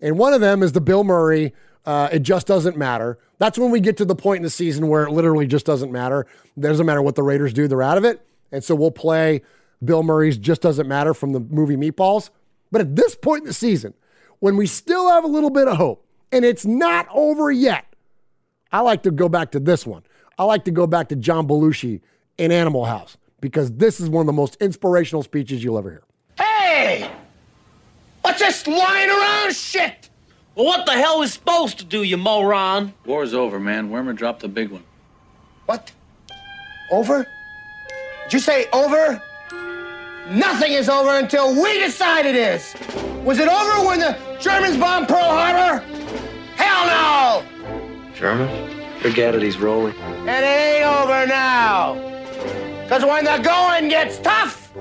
And one of them is the Bill Murray, uh, it just doesn't matter. That's when we get to the point in the season where it literally just doesn't matter. It doesn't matter what the Raiders do, they're out of it. And so we'll play Bill Murray's Just Doesn't Matter from the movie Meatballs. But at this point in the season, when we still have a little bit of hope and it's not over yet, I like to go back to this one. I like to go back to John Belushi in Animal House because this is one of the most inspirational speeches you'll ever hear. Hey! What's this lying around shit? Well, what the hell is supposed to do, you moron? War's over, man. Wormer dropped the big one. What? Over? Did you say over? Nothing is over until we decide it is. Was it over when the Germans bombed Pearl Harbor? Hell no! German? Forget it, he's rolling. And it ain't over now. Because when the going gets tough,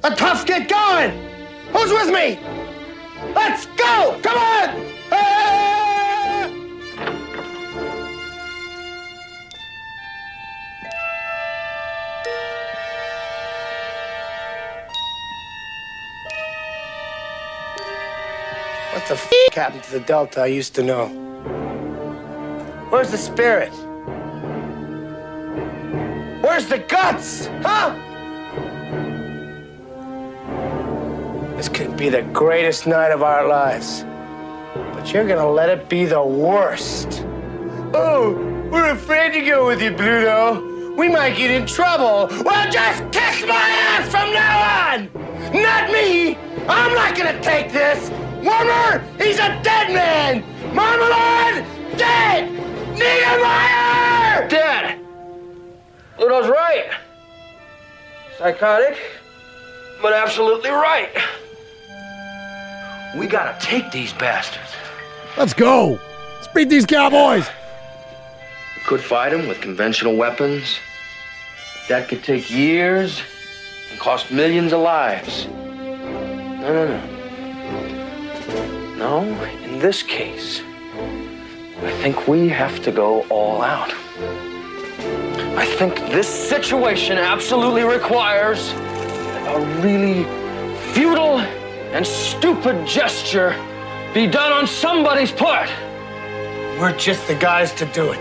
the tough get going. Who's with me? Let's go! Come on! Ah! What the f happened to the Delta I used to know? Where's the spirit? Where's the guts? Huh? This could be the greatest night of our lives. But you're gonna let it be the worst. Oh, we're afraid to go with you, Bluto. We might get in trouble. Well, just kiss my ass from now on! Not me! I'm not gonna take this! Wormer, he's a dead man! Marmalard, dead! Niedermeyer! Dead! Bluto's right. Psychotic, but absolutely right. We gotta take these bastards. Let's go. Let's beat these Cowboys. We could fight them with conventional weapons. That could take years and cost millions of lives. No, no, no. No, in this case, I think we have to go all out. I think this situation absolutely requires a really futile and stupid gesture be done on somebody's part. We're just the guys to do it.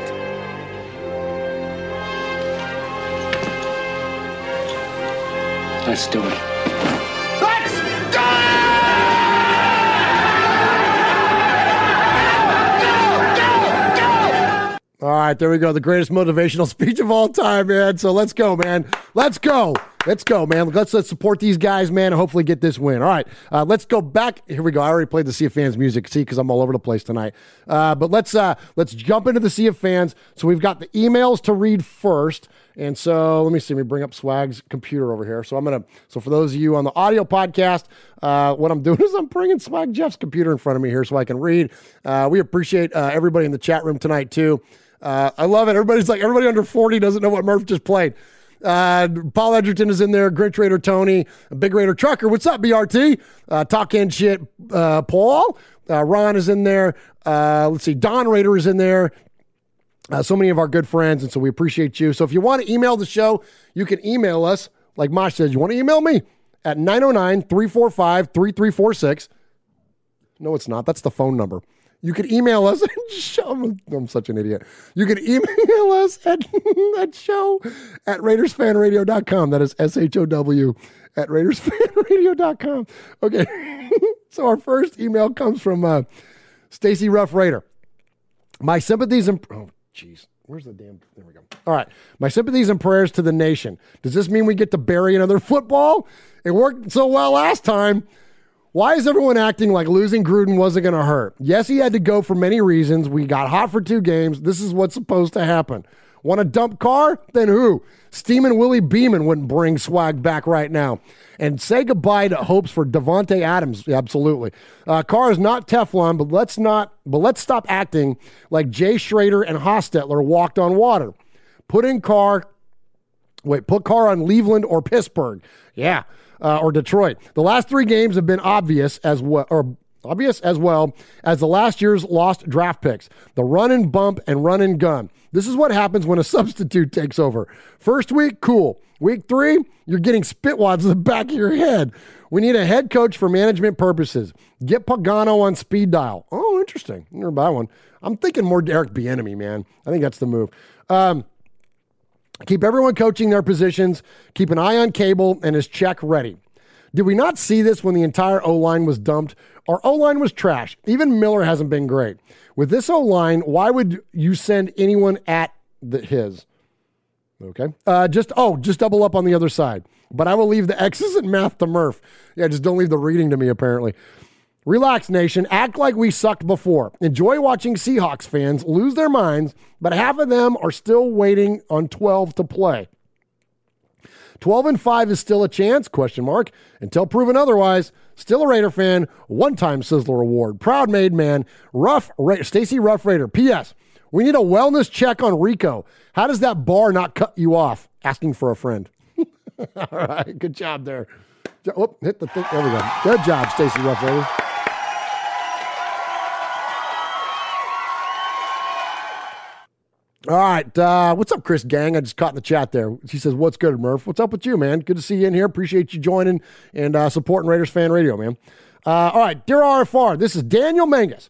Let's do it. All right, there we go. The greatest motivational speech of all time, man. So let's go, man. Let's go. Let's go, man. Let's let's support these guys, man, and hopefully get this win. All right, uh, let's go back. Here we go. I already played the Sea of Fans music, see, because I'm all over the place tonight. Uh, but let's uh, let's jump into the Sea of Fans. So we've got the emails to read first, and so let me see. Let me bring up Swag's computer over here. So I'm gonna. So for those of you on the audio podcast, uh, what I'm doing is I'm bringing Swag Jeff's computer in front of me here so I can read. Uh, we appreciate uh, everybody in the chat room tonight too. Uh, I love it. Everybody's like, everybody under 40 doesn't know what Murph just played. Uh, Paul Edgerton is in there. Grinch Raider Tony, Big Raider Trucker. What's up, BRT? Uh, talking shit. Uh, Paul. Uh, Ron is in there. Uh, let's see. Don Raider is in there. Uh, so many of our good friends, and so we appreciate you. So if you want to email the show, you can email us. Like Mosh said, you want to email me? at 909 345 3346. No, it's not. That's the phone number. You could email us at show. I'm such an idiot. You can email us at, at show at RaidersFanRadio.com. That is S H O W at RaidersFanRadio.com. Okay. so our first email comes from uh, Stacy Rough Raider. My sympathies and oh, jeez, where's the damn? There we go. All right, my sympathies and prayers to the nation. Does this mean we get to bury another football? It worked so well last time. Why is everyone acting like losing Gruden wasn't going to hurt? Yes, he had to go for many reasons. We got hot for two games. This is what's supposed to happen. Want a dump Carr? Then who? Steamin' Willie Beamen wouldn't bring swag back right now. And say goodbye to hopes for Davante Adams. Absolutely. Uh, Carr is not Teflon, but let's not. But let's stop acting like Jay Schroeder and Hostetler walked on water. Put in Carr. Wait, put Carr on Cleveland or Pittsburgh. Yeah, uh, or Detroit. The last three games have been obvious as well, or obvious as well as the last year's lost draft picks. The run and bump and run and gun. This is what happens when a substitute takes over. First week, cool. Week three, you're getting spitwads in the back of your head. We need a head coach for management purposes. Get Pagano on speed dial. Oh, interesting. Never buy one. I'm thinking more Derek Bieniemy, man. I think that's the move. Um, keep everyone coaching their positions. Keep an eye on Cable and his check ready. Did we not see this when the entire O line was dumped? Our O line was trash. Even Miller hasn't been great. With this O line, why would you send anyone at the, his? Okay. Uh, just oh, just double up on the other side. But I will leave the X's and math to Murph. Yeah, just don't leave the reading to me. Apparently. Relax, nation. Act like we sucked before. Enjoy watching Seahawks fans lose their minds, but half of them are still waiting on 12 to play. 12 and 5 is still a chance, question mark, until proven otherwise. Still a Raider fan, one-time Sizzler Award, proud made man, rough Ra- Stacy Rough Raider. P.S. We need a wellness check on Rico. How does that bar not cut you off? Asking for a friend. All right, good job there. Oh, hit the thing. There we go. Good job, Stacy Rough Raider. All right. Uh, what's up, Chris Gang? I just caught in the chat there. She says, What's good, Murph? What's up with you, man? Good to see you in here. Appreciate you joining and uh, supporting Raiders Fan Radio, man. Uh, all right. Dear RFR, this is Daniel Mangus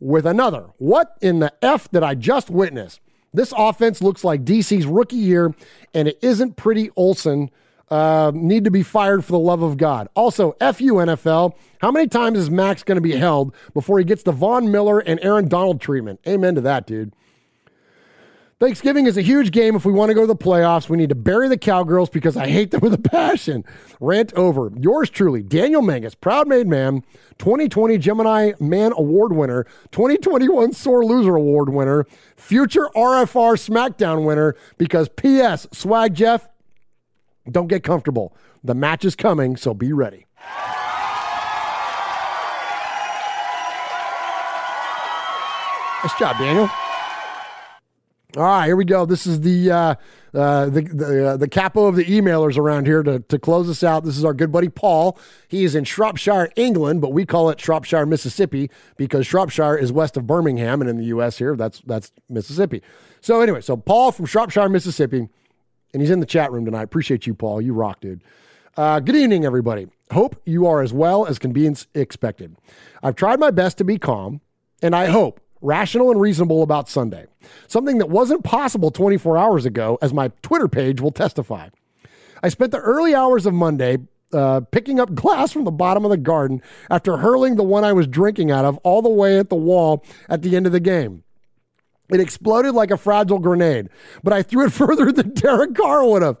with another. What in the F did I just witness? This offense looks like DC's rookie year, and it isn't pretty Olson. Uh, need to be fired for the love of God. Also, FU NFL. How many times is Maxx going to be held before he gets the Von Miller and Aaron Donald treatment? Amen to that, dude. Thanksgiving is a huge game if we want to go to the playoffs. We need to bury the Cowgirls because I hate them with a passion. Rant over. Yours truly, Daniel Mangus, proud made man, 2020 Gemini Man Award winner, 2021 Sore Loser Award winner, future RFR SmackDown winner, because P.S. Swag Jeff, don't get comfortable. The match is coming, so be ready. Nice job, Daniel. All right, here we go. This is the uh, uh, the the, uh, the capo of the emailers around here to, to close us out. This is our good buddy Paul. He is in Shropshire, England, but we call it Shropshire, Mississippi, because Shropshire is west of Birmingham, and in the U.S. here, that's that's Mississippi. So anyway, so Paul from Shropshire, Mississippi, and he's in the chat room tonight. Appreciate you, Paul. You rock, dude. Uh, good evening, everybody. Hope you are as well as can be expected. I've tried my best to be calm, and I hope rational and reasonable about Sunday, something that wasn't possible 24 hours ago, as my Twitter page will testify. I spent the early hours of Monday uh, picking up glass from the bottom of the garden after hurling the one I was drinking out of all the way at the wall at the end of the game. It exploded like a fragile grenade, but I threw it further than Derek Carr would have.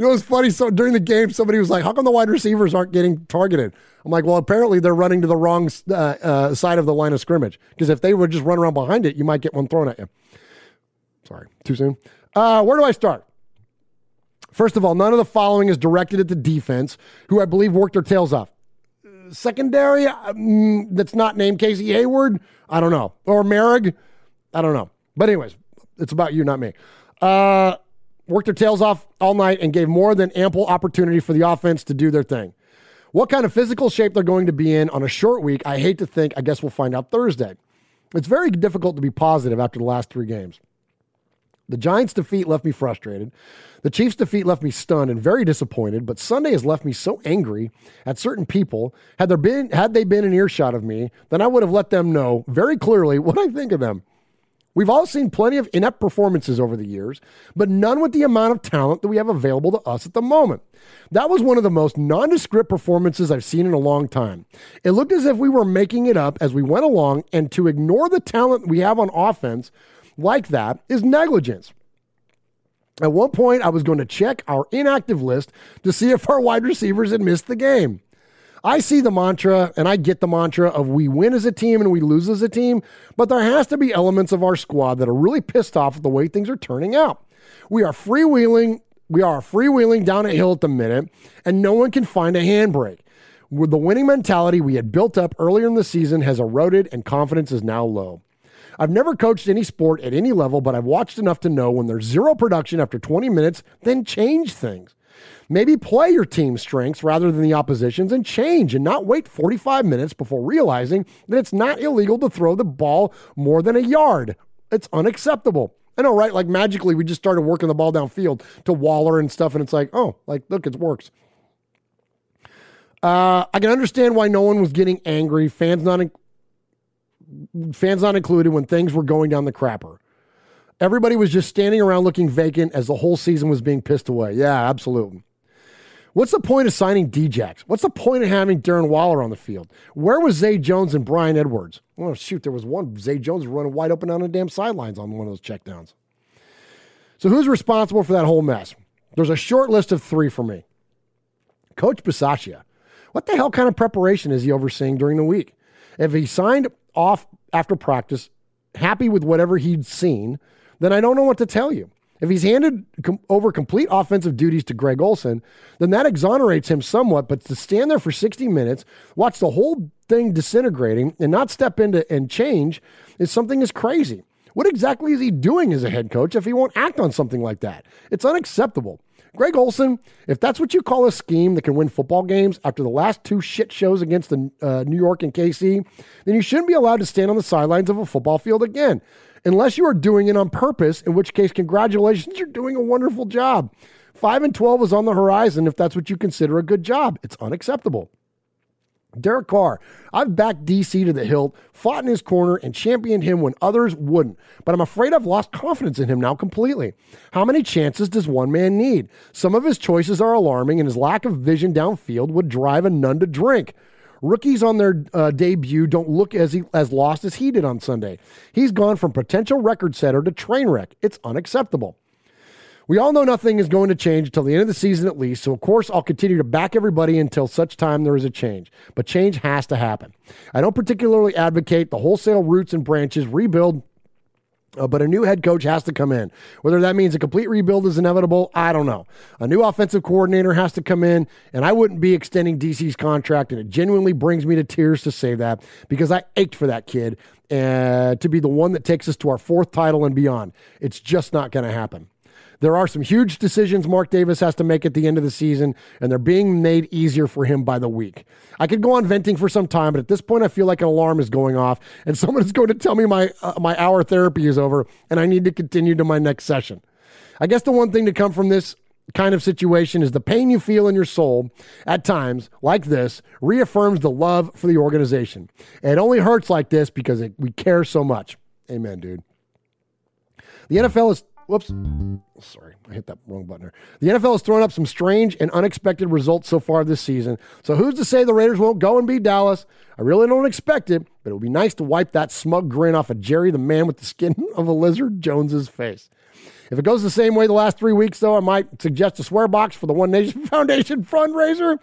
You know, it's funny. So during the game, somebody was like, "How come the wide receivers aren't getting targeted?" I'm like, "Well, apparently they're running to the wrong uh, uh, side of the line of scrimmage. Because if they would just run around behind it, you might get one thrown at you." Sorry, too soon. Uh, where do I start? First of all, none of the following is directed at the defense, who I believe worked their tails off. Secondary, um, that's not named Casey Hayward. I don't know, or Merrick. I don't know. But anyways, it's about you, not me. Uh, worked their tails off all night and gave more than ample opportunity for the offense to do their thing. What kind of physical shape they're going to be in on a short week, I hate to think. I guess we'll find out Thursday. It's very difficult to be positive after the last three games. The Giants' defeat left me frustrated. The Chiefs' defeat left me stunned and very disappointed, but Sunday has left me so angry at certain people. Had there been had they been in earshot of me, then I would have let them know very clearly what I think of them. We've all seen plenty of inept performances over the years, but none with the amount of talent that we have available to us at the moment. That was one of the most nondescript performances I've seen in a long time. It looked as if we were making it up as we went along, and to ignore the talent we have on offense like that is negligence. At one point, I was going to check our inactive list to see if our wide receivers had missed the game. I see the mantra and I get the mantra of we win as a team and we lose as a team, but there has to be elements of our squad that are really pissed off at the way things are turning out. We are freewheeling, we are freewheeling down a hill at the minute, and no one can find a handbrake. With the winning mentality we had built up earlier in the season has eroded and confidence is now low. I've never coached any sport at any level, but I've watched enough to know when there's zero production after 20 minutes, then change things. Maybe play your team's strengths rather than the opposition's and change and not wait 45 minutes before realizing that it's not illegal to throw the ball more than a yard. It's unacceptable. I know, right? Like magically, we just started working the ball downfield to Waller and stuff, and it's like, oh, like, look, it works. Uh, I can understand why no one was getting angry, fans not in- fans not included, when things were going down the crapper. Everybody was just standing around looking vacant as the whole season was being pissed away. Yeah, absolutely. What's the point of signing Djax? What's the point of having Darren Waller on the field? Where was Zay Jones and Bryan Edwards? Oh, shoot, there was one. Zay Jones running wide open on the damn sidelines on one of those checkdowns. So who's responsible for that whole mess? There's a short list of three for me. Coach Bisaccia. What the hell kind of preparation is he overseeing during the week? If he signed off after practice, happy with whatever he'd seen, then I don't know what to tell you. If he's handed com- over complete offensive duties to Greg Olson, then that exonerates him somewhat. But to stand there for 60 minutes, watch the whole thing disintegrating, and not step into and change is something is crazy. What exactly is he doing as a head coach if he won't act on something like that? It's unacceptable. Greg Olson, if that's what you call a scheme that can win football games after the last two shit shows against the uh, New York and KC, then you shouldn't be allowed to stand on the sidelines of a football field again unless you are doing it on purpose, in which case, congratulations, you're doing a wonderful job. 5 and 12 is on the horizon if that's what you consider a good job. It's unacceptable. Derek Carr, I've backed DC to the hilt, fought in his corner, and championed him when others wouldn't. But I'm afraid I've lost confidence in him now completely. How many chances does one man need? Some of his choices are alarming, and his lack of vision downfield would drive a nun to drink. Rookies on their uh, debut don't look as he, as lost as he did on Sunday. He's gone from potential record setter to train wreck. It's unacceptable. We all know nothing is going to change until the end of the season at least, so of course I'll continue to back everybody until such time there is a change. But change has to happen. I don't particularly advocate the wholesale roots and branches rebuild uh, but a new head coach has to come in. Whether that means a complete rebuild is inevitable, I don't know. A new offensive coordinator has to come in, and I wouldn't be extending DC's contract, and it genuinely brings me to tears to say that because I ached for that kid uh, to be the one that takes us to our fourth title and beyond. It's just not going to happen. There are some huge decisions Mark Davis has to make at the end of the season, and they're being made easier for him by the week. I could go on venting for some time, but at this point, I feel like an alarm is going off, and someone is going to tell me my uh, my hour therapy is over, and I need to continue to my next session. I guess the one thing to come from this kind of situation is the pain you feel in your soul at times like this reaffirms the love for the organization. It only hurts like this because it, we care so much. Amen, dude. The NFL is Whoops. Sorry, I hit that wrong button there. The NFL has thrown up some strange and unexpected results so far this season. So who's to say the Raiders won't go and beat Dallas? I really don't expect it, but it would be nice to wipe that smug grin off of Jerry, the man with the skin of a lizard, Jones's face. If it goes the same way the last three weeks, though, I might suggest a swear box for the One Nation Foundation fundraiser.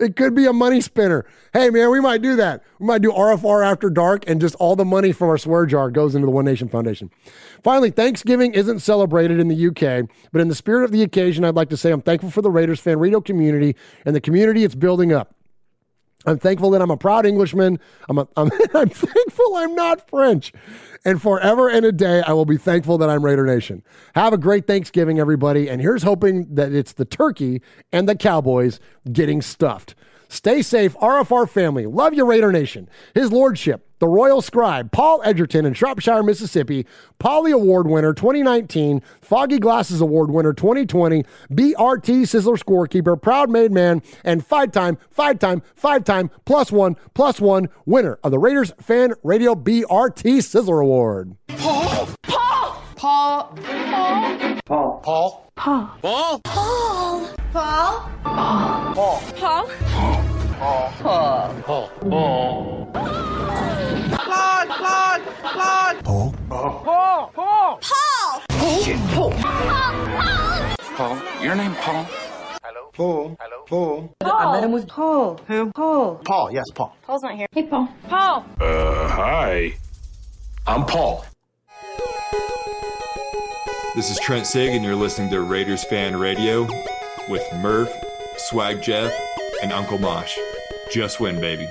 It could be a money spinner. Hey, man, we might do that. We might do RFR after dark, and just all the money from our swear jar goes into the One Nation Foundation. Finally, Thanksgiving isn't celebrated in the UK, but in the spirit of the occasion, I'd like to say I'm thankful for the Raiders fan radio community and the community it's building up. I'm thankful that I'm a proud Englishman. I'm, a, I'm, I'm thankful I'm not French. And forever and a day, I will be thankful that I'm Raider Nation. Have a great Thanksgiving, everybody. And here's hoping that it's the turkey and the Cowboys getting stuffed. Stay safe, RFR family. Love you, Raider Nation. His Lordship, the Royal Scribe, Paul Edgerton in Shropshire, Mississippi, Polly Award winner 2019, Foggy Glasses Award winner 2020, BRT Sizzler scorekeeper, proud made man, and five time, five time, five time, plus one, plus one winner of the Raiders Fan Radio BRT Sizzler Award. Paul! Paul! Paul! Paul! Paul. Paul. Paul. Paul? Paul. Paul. Paul. Paul. Paul. Paul. Paul. Paul. Paul. Claude. Claude. Claude. Paul. Paul. Paul. Paul. Paul. Shit. Paul. Paul. Paul. Your name Paul? Hello? Paul. Hello? Paul. I met him with Paul. Who? Paul. Paul, yes, Paul. Paul's not here. Hey, Paul. Paul. Uh, hi. I'm Paul. This is Trent Sig, and you're listening to Raiders Fan Radio with Murph, Swag Jeff, and Uncle Mosh. Just win, baby.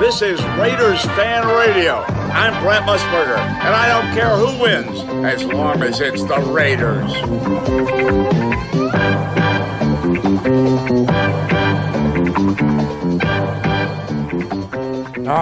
This is Raiders Fan Radio. I'm Brent Musburger, and I don't care who wins as long as it's the Raiders.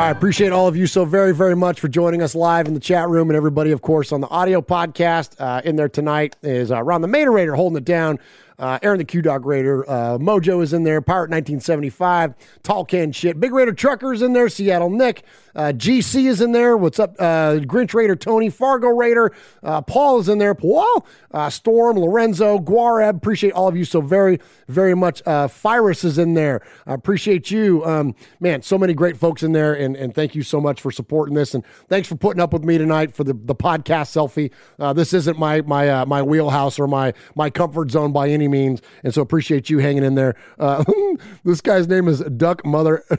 Right, appreciate all of you so very, very much for joining us live in the chat room, and everybody, of course, on the audio podcast. Uh, in there tonight is uh, Ron the Mater Raider holding it down. Uh, Aaron the Q Dog Raider, uh, Mojo is in there, Pirate 1975, Tall Can Shit, Big Raider Trucker is in there, Seattle Nick, uh, GC is in there. What's up, uh, Grinch Raider Tony, Fargo Raider, uh, Paul is in there, Paul, uh, Storm, Lorenzo, Guareb. Appreciate all of you so very, very much. Uh, is in there. I appreciate you, um, man. So many great folks in there, and, and thank you so much for supporting this, and thanks for putting up with me tonight for the, the podcast selfie. This isn't my my my wheelhouse or my my comfort zone by any means, and so appreciate you hanging in there. Uh, this guy's name is Duck Mother.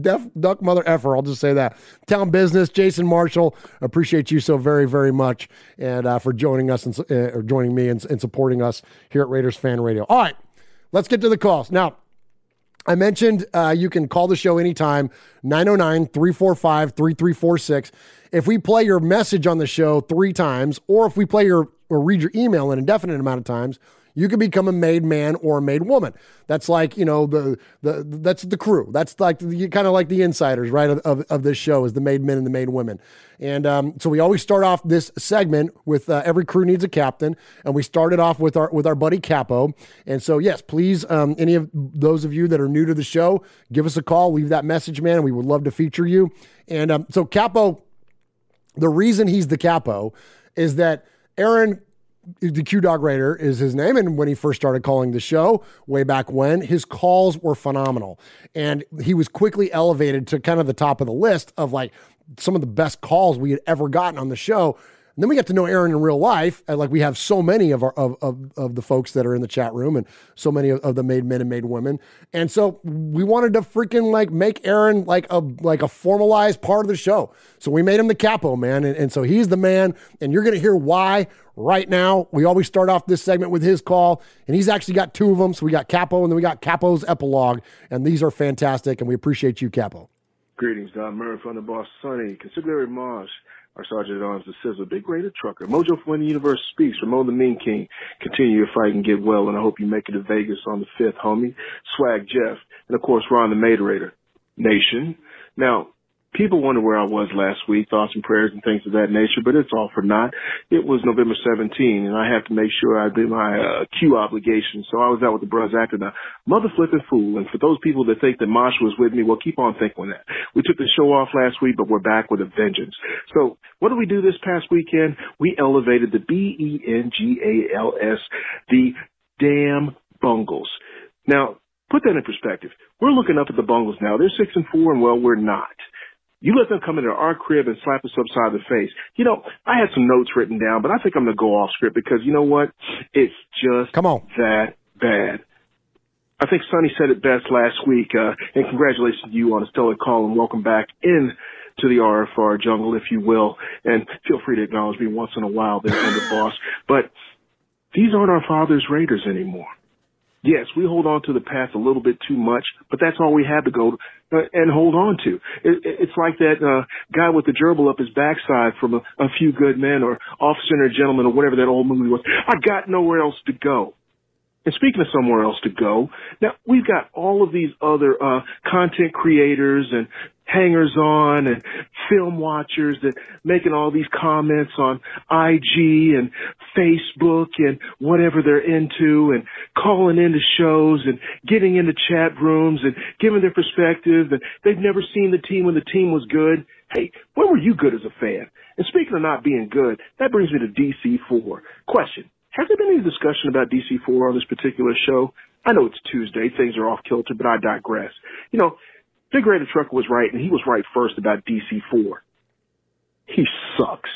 Def, Duck Mother Effer, I'll just say that. Town Business, Jason Marshall, appreciate you so very, very much and uh, for joining us and uh, or joining me and, and supporting us here at Raiders Fan Radio. All right, let's get to the calls. Now, I mentioned uh, you can call the show anytime, 909 345 3346. If we play your message on the show three times, or if we play your or read your email an indefinite amount of times, you can become a made man or a made woman. That's like you know the the that's the crew. That's like the, kind of like the insiders, right? Of, of, of this show is the made men and the made women. And um, so we always start off this segment with uh, every crew needs a captain, and we started off with our with our buddy Capo. And so yes, please, um, any of those of you that are new to the show, give us a call, leave that message, man. We would love to feature you. And um, so Capo, the reason he's the Capo is that Aaron the Q Dog Raider is his name. And when he first started calling the show way back when, his calls were phenomenal. And he was quickly elevated to kind of the top of the list of like some of the best calls we had ever gotten on the show. And then we got to know Aaron in real life. And like we have so many of our of, of, of the folks that are in the chat room and so many of, of the made men and made women. And so we wanted to freaking like make Aaron like a like a formalized part of the show. So we made him the capo, man. And, and so he's the man. And you're gonna hear why right now. We always start off this segment with his call, and he's actually got two of them. So we got Capo and then we got Capo's epilogue, and these are fantastic, and we appreciate you, Capo. Greetings, Don Murph, on the boss, Sonny, Consigliere Mars, our Sergeant at Arms, the Sizzle, Big Raider Trucker, Mojo from the universe speaks, Ramon the Mean King. Continue your fight and get well, and I hope you make it to Vegas on the 5th, homie. Swag Jeff, and of course, Ron the Materator. Nation. Now, people wonder where I was last week, thoughts and prayers and things of that nature, but it's all for naught. It was November 17, and I have to make sure I did my uh, Q obligation. So I was out with the brothers acting a mother flipping fool. And for those people that think that Mosh was with me, well, keep on thinking that. We took the show off last week, but we're back with a vengeance. So what did we do this past weekend? We elevated the B-E-N-G-A-L-S, the damn Bungles. Now, put that in perspective. We're looking up at the Bungles now. They're six and four, and well, we're not. You let them come into our crib and slap us upside the face. You know, I had some notes written down, but I think I'm going to go off script because you know what? It's just come on that bad. I think Sonny said it best last week, uh, and congratulations to you on a stellar call and welcome back in to the RFR jungle, if you will. And feel free to acknowledge me once in a while there, the boss. But these aren't our father's Raiders anymore. Yes, we hold on to the past a little bit too much, but that's all we have to go uh, and hold on to. It, it's like that uh, guy with the gerbil up his backside from a, a few good men or Officer and a Gentleman or whatever that old movie was. I got nowhere else to go. And speaking of somewhere else to go, now we've got all of these other uh, content creators and hangers on and film watchers that making all these comments on IG and Facebook and whatever they're into and calling into shows and getting into chat rooms and giving their perspective and they've never seen the team when the team was good. Hey, when were you good as a fan? And speaking of not being good, that brings me to DC4. Question. Has there been any discussion about DC4 on this particular show? I know it's Tuesday, things are off kilter, but I digress. You know, Big Raider Trucker was right, and he was right first about DC4. He sucks.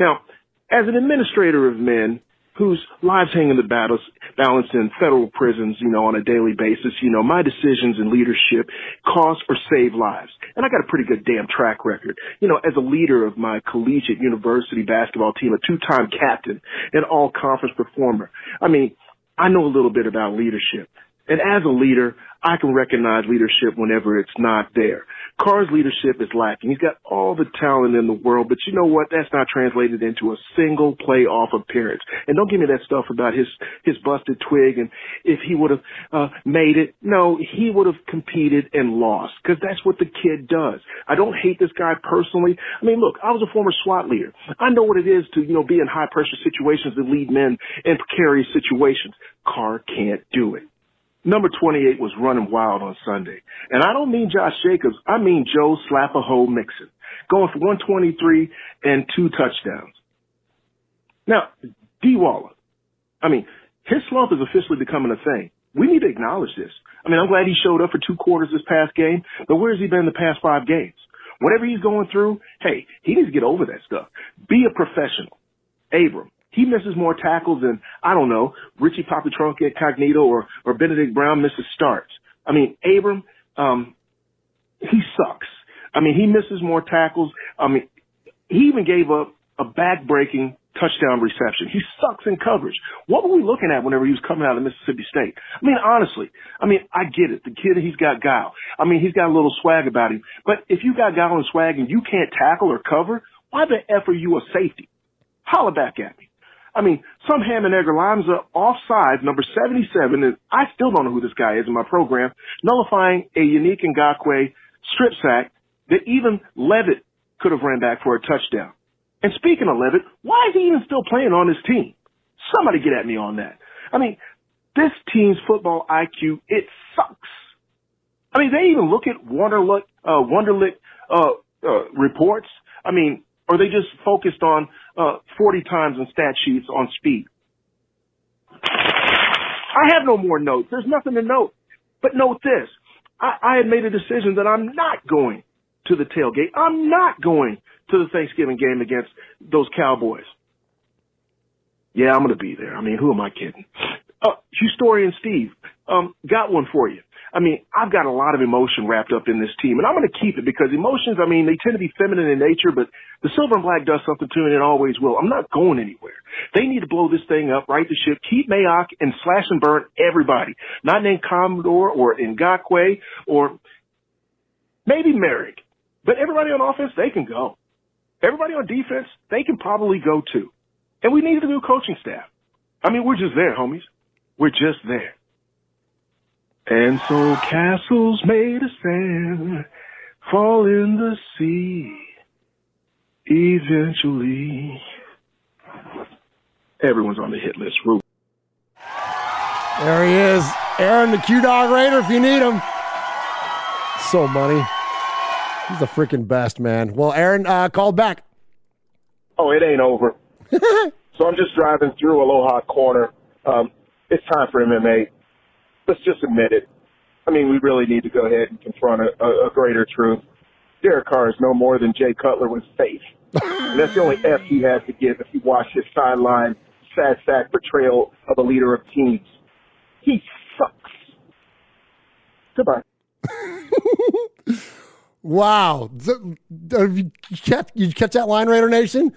Now, as an administrator of men whose lives hang in the battles, balance in federal prisons, you know, on a daily basis, you know, my decisions and leadership cost or save lives. And I got a pretty good damn track record. You know, as a leader of my collegiate university basketball team, a two-time captain, an all-conference performer. I mean, I know a little bit about leadership. And as a leader, I can recognize leadership whenever it's not there. Carr's leadership is lacking. He's got all the talent in the world, but you know what? That's not translated into a single playoff appearance. And don't give me that stuff about his his busted twig and if he would have uh, made it. No, he would have competed and lost because that's what the kid does. I don't hate this guy personally. I mean, look, I was a former SWAT leader. I know what it is to you know be in high pressure situations and lead men in precarious situations. Carr can't do it. Number 28 was running wild on Sunday. And I don't mean Josh Jacobs. I mean Joe Slap-a-Hole Mixon. Going for 123 and two touchdowns. Now, D. Waller. I mean, his slump is officially becoming a thing. We need to acknowledge this. I mean, I'm glad he showed up for two quarters this past game, but where's he been the past five games? Whatever he's going through, hey, he needs to get over that stuff. Be a professional. Abram, he misses more tackles than, I don't know, Richie Papatrunk Cognito or, or Benedict Brown misses starts. I mean, Abram, um, he sucks. I mean, he misses more tackles. I mean, he even gave up a back-breaking touchdown reception. He sucks in coverage. What were we looking at whenever he was coming out of Mississippi State? I mean, honestly, I mean, I get it. The kid, he's got guile. I mean, he's got a little swag about him. But if you got guile and swag and you can't tackle or cover, why the F are you a safety? Holla back at me. I mean, some ham and egger lines are offside, number 77, and I still don't know who this guy is in my program, nullifying a Yannick Ngakoue strip sack that even Leavitt could have ran back for a touchdown. And speaking of Leavitt, why is he even still playing on this team? Somebody get at me on that. I mean, this team's football IQ, it sucks. I mean, they even look at Wonderlic, uh, Wonderlic, uh, uh, reports. I mean, are they just focused on uh, 40 times in stat sheets on speed. I have no more notes. There's nothing to note. But note this. I, I had made a decision that I'm not going to the tailgate. I'm not going to the Thanksgiving game against those Cowboys. Yeah, I'm going to be there. I mean, who am I kidding? Uh, historian Steve, um, got one for you. I mean, I've got a lot of emotion wrapped up in this team, and I'm going to keep it because emotions, I mean, they tend to be feminine in nature, but the silver and black does something to it and it always will. I'm not going anywhere. They need to blow this thing up, right the ship, keep Mayock, and slash and burn everybody. Not named Commodore or Ngakoue or maybe Merrick, but everybody on offense, they can go. Everybody on defense, they can probably go too. And we need a new coaching staff. I mean, we're just there, homies. We're just there. And so castles made of sand fall in the sea eventually. Everyone's on the hit list. Rue. There he is. Aaron, the Q Dog Raider, if you need him. So money. He's the freaking best, man. Well, Aaron uh, called back. Oh, it ain't over. so I'm just driving through Aloha Corner. Um, it's time for MMA let's just admit it. I mean, we really need to go ahead and confront a, a, a greater truth. Derek Carr is no more than Jay Cutler with faith. and that's the only F he has to give if you watch his sideline sad sack portrayal of a leader of teams. He sucks. Goodbye. wow. You catch, you catch that line, Raider Nation?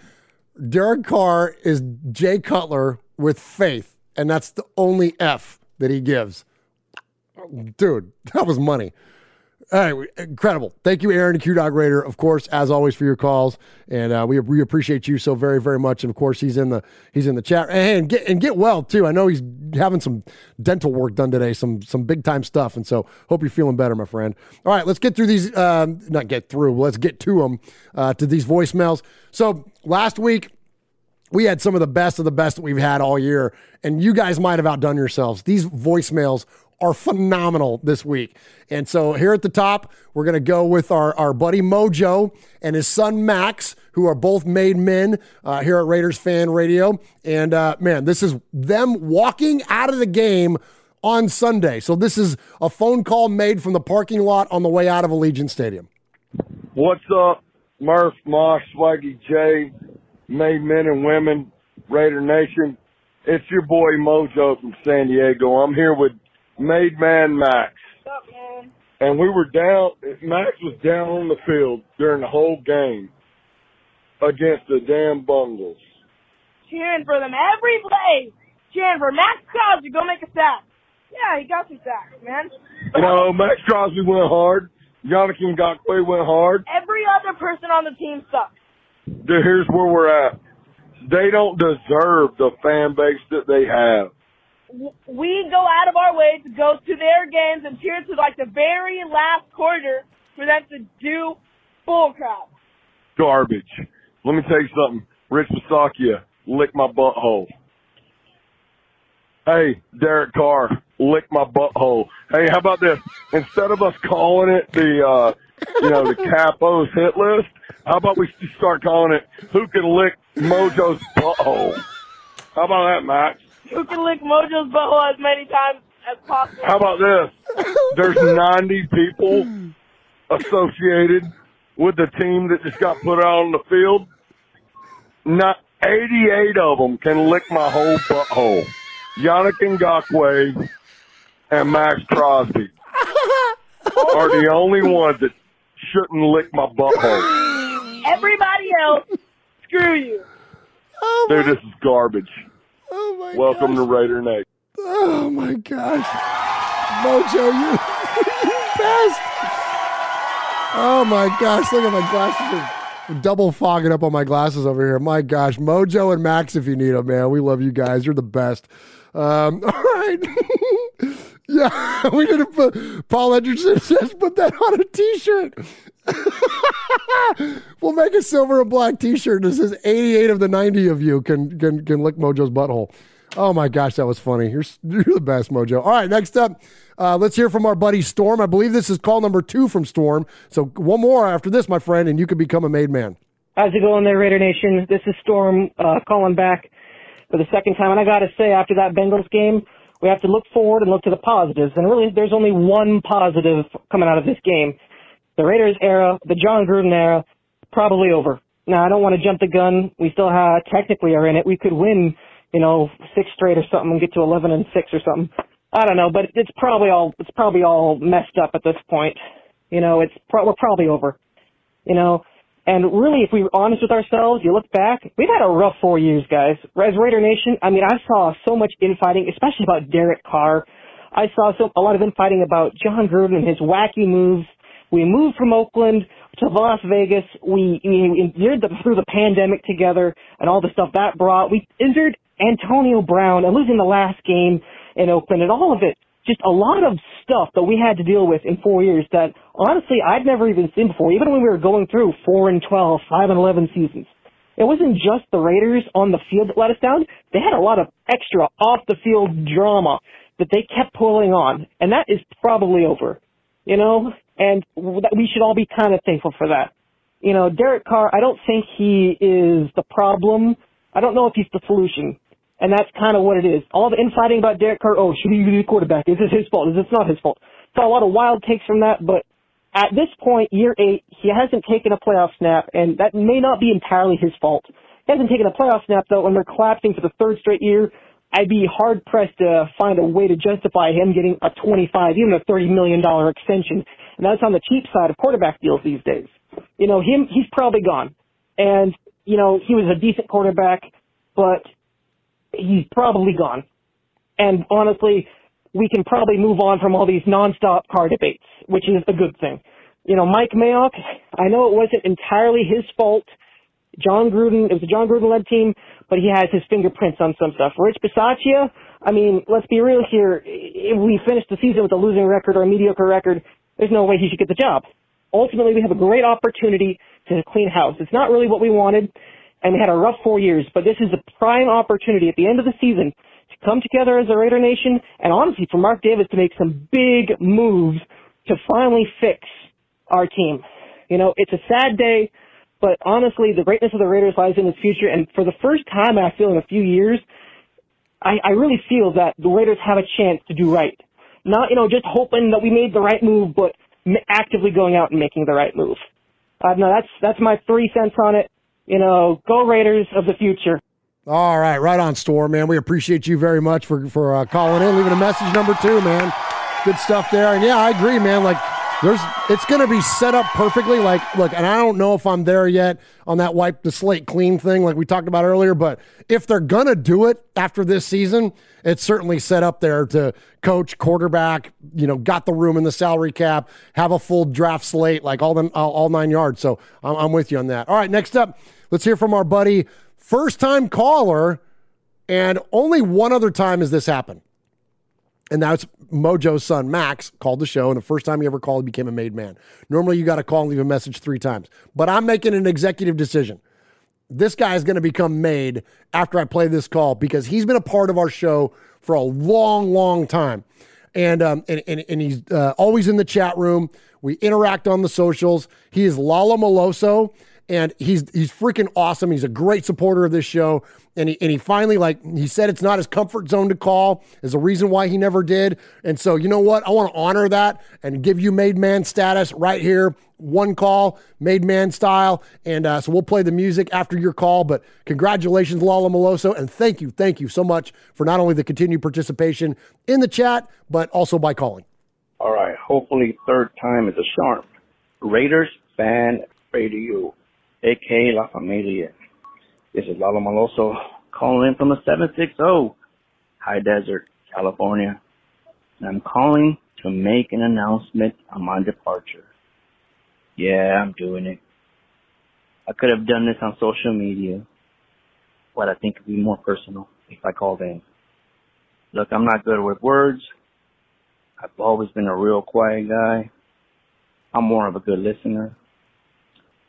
Derek Carr is Jay Cutler with faith, and that's the only F that he gives. Dude, that was money. All right, incredible. Thank you, Aaron, Q Dog Raider, of course, as always, for your calls, and uh, we we appreciate you so very very much. And of course, he's in the he's in the chat, and, get and get well too. I know he's having some dental work done today, some some big time stuff, and so hope you're feeling better, my friend. All right, let's get through these. Um, not get through. Let's get to them uh, to these voicemails. So last week we had some of the best of the best that we've had all year, and you guys might have outdone yourselves. These voicemails are phenomenal this week. And so here at the top, we're going to go with our, our buddy Mojo and his son Max, who are both made men uh, here at Raiders Fan Radio. And uh, man, this is them walking out of the game on Sunday. So this is a phone call made from the parking lot on the way out of Allegiant Stadium. What's up, Murph, Mosh, Swaggy J, made men and women, Raider Nation? It's your boy Mojo from San Diego. I'm here with Made Man Max. And we were down, Max was down on the field during the whole game against the damn Bungles. cheering for them every play. Cheering for Maxx Crosby, go make a sack. Yeah, he got some sacks, man. You know, Maxx Crosby went hard. Jonathan Ngakoue went hard. Every other person on the team sucks. Here's where we're at. They don't deserve the fan base that they have. We go out of our way to go to their games and cheer to like the very last quarter for them to do bull crap. Garbage. Let me tell you something. Rich Bisaccia, lick my butthole. Hey, Derek Carr, lick my butthole. Hey, how about this? Instead of us calling it the, uh, you know, the Capos hit list, how about we just start calling it who can lick Mojo's butthole? How about that, Max? Who can lick Mojo's butthole as many times as possible? How about this? There's 90 people associated with the team that just got put out on the field. Not 88 of them can lick my whole butthole. Yannick Ngakoue and Maxx Crosby are the only ones that shouldn't lick my butthole. Everybody else, screw you. Dude, this is garbage. Oh my Welcome to Raider Nation. Oh my gosh. Mojo, you you best. Oh my gosh, look at my glasses. Double fogging up on my glasses over here. My gosh, Mojo and Max, if you need them, man, we love you guys. You're the best. Um, all right. Yeah, we did put, Paul Edgerton says, put that on a t-shirt. we'll make a silver and black t-shirt that says 88 of the 90 of you can, can, can lick Mojo's butthole. Oh my gosh, that was funny. You're, you're the best, Mojo. All right, next up, uh, let's hear from our buddy Storm. I believe this is call number two from Storm. So one more after this, my friend, and you can become a made man. How's it going there, Raider Nation? This is Storm uh, calling back for the second time. And I got to say, after that Bengals game, we have to look forward and look to the positives. And really, there's only one positive coming out of this game. The Raiders era, the Jon Gruden era, probably over. Now, I don't want to jump the gun. We still have, technically are in it. We could win, you know, six straight or something and get to 11 and six or something. I don't know, but it's probably all, it's probably all messed up at this point. You know, it's, pro- we're probably over. You know, and really, if we were honest with ourselves, you look back, we've had a rough four years, guys. As Raider Nation, I mean, I saw so much infighting, especially about Derek Carr. I saw so, a lot of infighting about Jon Gruden and his wacky moves. We moved from Oakland to Las Vegas. We, we endured the, through the pandemic together and all the stuff that brought. We injured Antonio Brown and losing the last game in Oakland and all of it. Just a lot of stuff that we had to deal with in four years that honestly I'd never even seen before, even when we were going through four and twelve, five and eleven seasons. It wasn't just the Raiders on the field that let us down. They had a lot of extra off the field drama that they kept pulling on, and that is probably over. You know, and we should all be kind of thankful for that. You know, Derek Carr, I don't think he is the problem. I don't know if he's the solution. And that's kind of what it is. All the infighting about Derek Carr, oh, should he be the quarterback? Is this his fault? Is this not his fault? Saw a lot of wild takes from that, but at this point, year eight, he hasn't taken a playoff snap, and that may not be entirely his fault. He hasn't taken a playoff snap, though, and we're collapsing for the third straight year. I'd be hard pressed to find a way to justify him getting a 25, even a $30 million extension. And that's on the cheap side of quarterback deals these days. You know, him, he's probably gone. And, you know, he was a decent quarterback, but he's probably gone. And honestly, we can probably move on from all these nonstop Carr debates, which is a good thing. You know, Mike Mayock, I know it wasn't entirely his fault. Jon Gruden, it was a Jon Gruden led team, but he has his fingerprints on some stuff. Rich Bisaccia, I mean, let's be real here. If we finish the season with a losing record or a mediocre record, there's no way he should get the job. Ultimately, we have a great opportunity to clean house. It's not really what we wanted, and had a rough four years, but this is a prime opportunity at the end of the season to come together as a Raider Nation, and honestly, for Mark Davis to make some big moves to finally fix our team. You know, it's a sad day, but honestly, the greatness of the Raiders lies in its future, and for the first time I feel in a few years, I, I really feel that the Raiders have a chance to do right. Not, you know, just hoping that we made the right move, but actively going out and making the right move. Uh, no, that's that's my three cents on it. You know, go Raiders of the future. All right, right on, Storm, man. We appreciate you very much for for uh, calling in, leaving a message number two, man. Good stuff there. And yeah, I agree, man. Like there's it's going to be set up perfectly. Like look and i don't know if i'm there yet on that wipe the slate clean thing like we talked about earlier but if they're going to do it after this season it's certainly set up there to coach quarterback you know got the room in the salary cap have a full draft slate like all the all, nine yards. So I'm, I'm with you on that. All right next up let's hear from our buddy first time caller and only one other time has this happened and that's Mojo's son, Max, called the show. And the first time he ever called, he became a made man. Normally, you got to call and leave a message three times. But I'm making an executive decision. This guy is going to become made after I play this call because he's been a part of our show for a long, long time. And, um, and, and, and he's uh, always in the chat room. We interact on the socials. He is Lala Maloso and he's he's freaking awesome. He's a great supporter of this show, and he and he finally like he said it's not his comfort zone to call. Is a reason why he never did, and so you know what? I want to honor that and give you made man status right here. One call, made man style, and uh, so we'll play the music after your call. But congratulations, Lala Maloso, and thank you, thank you so much for not only the continued participation in the chat, but also by calling. All right, hopefully third time is a charm. Raiders fan radio. AK La Familia. This is Lalo Maloso calling in from the 760 High Desert, California. And I'm calling to make an announcement on my departure. Yeah, I'm doing it. I could have done this on social media, but I think it'd be more personal if I called in. Look, I'm not good with words. I've always been a real quiet guy. I'm more of a good listener.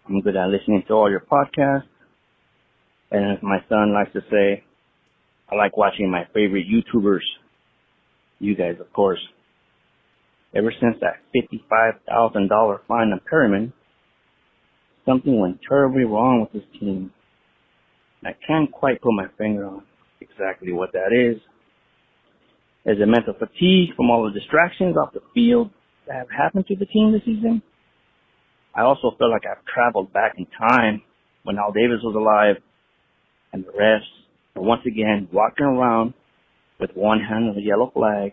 I'm good at listening to all your podcasts. And as my son likes to say, I like watching my favorite YouTubers. You guys, of course. Ever since that $55,000 fine on Perryman, something went terribly wrong with this team. I can't quite put my finger on exactly what that is. Is it mental fatigue from all the distractions off the field that have happened to the team this season? I also feel like I've traveled back in time when Al Davis was alive and the refs are once again walking around with one hand on the yellow flag,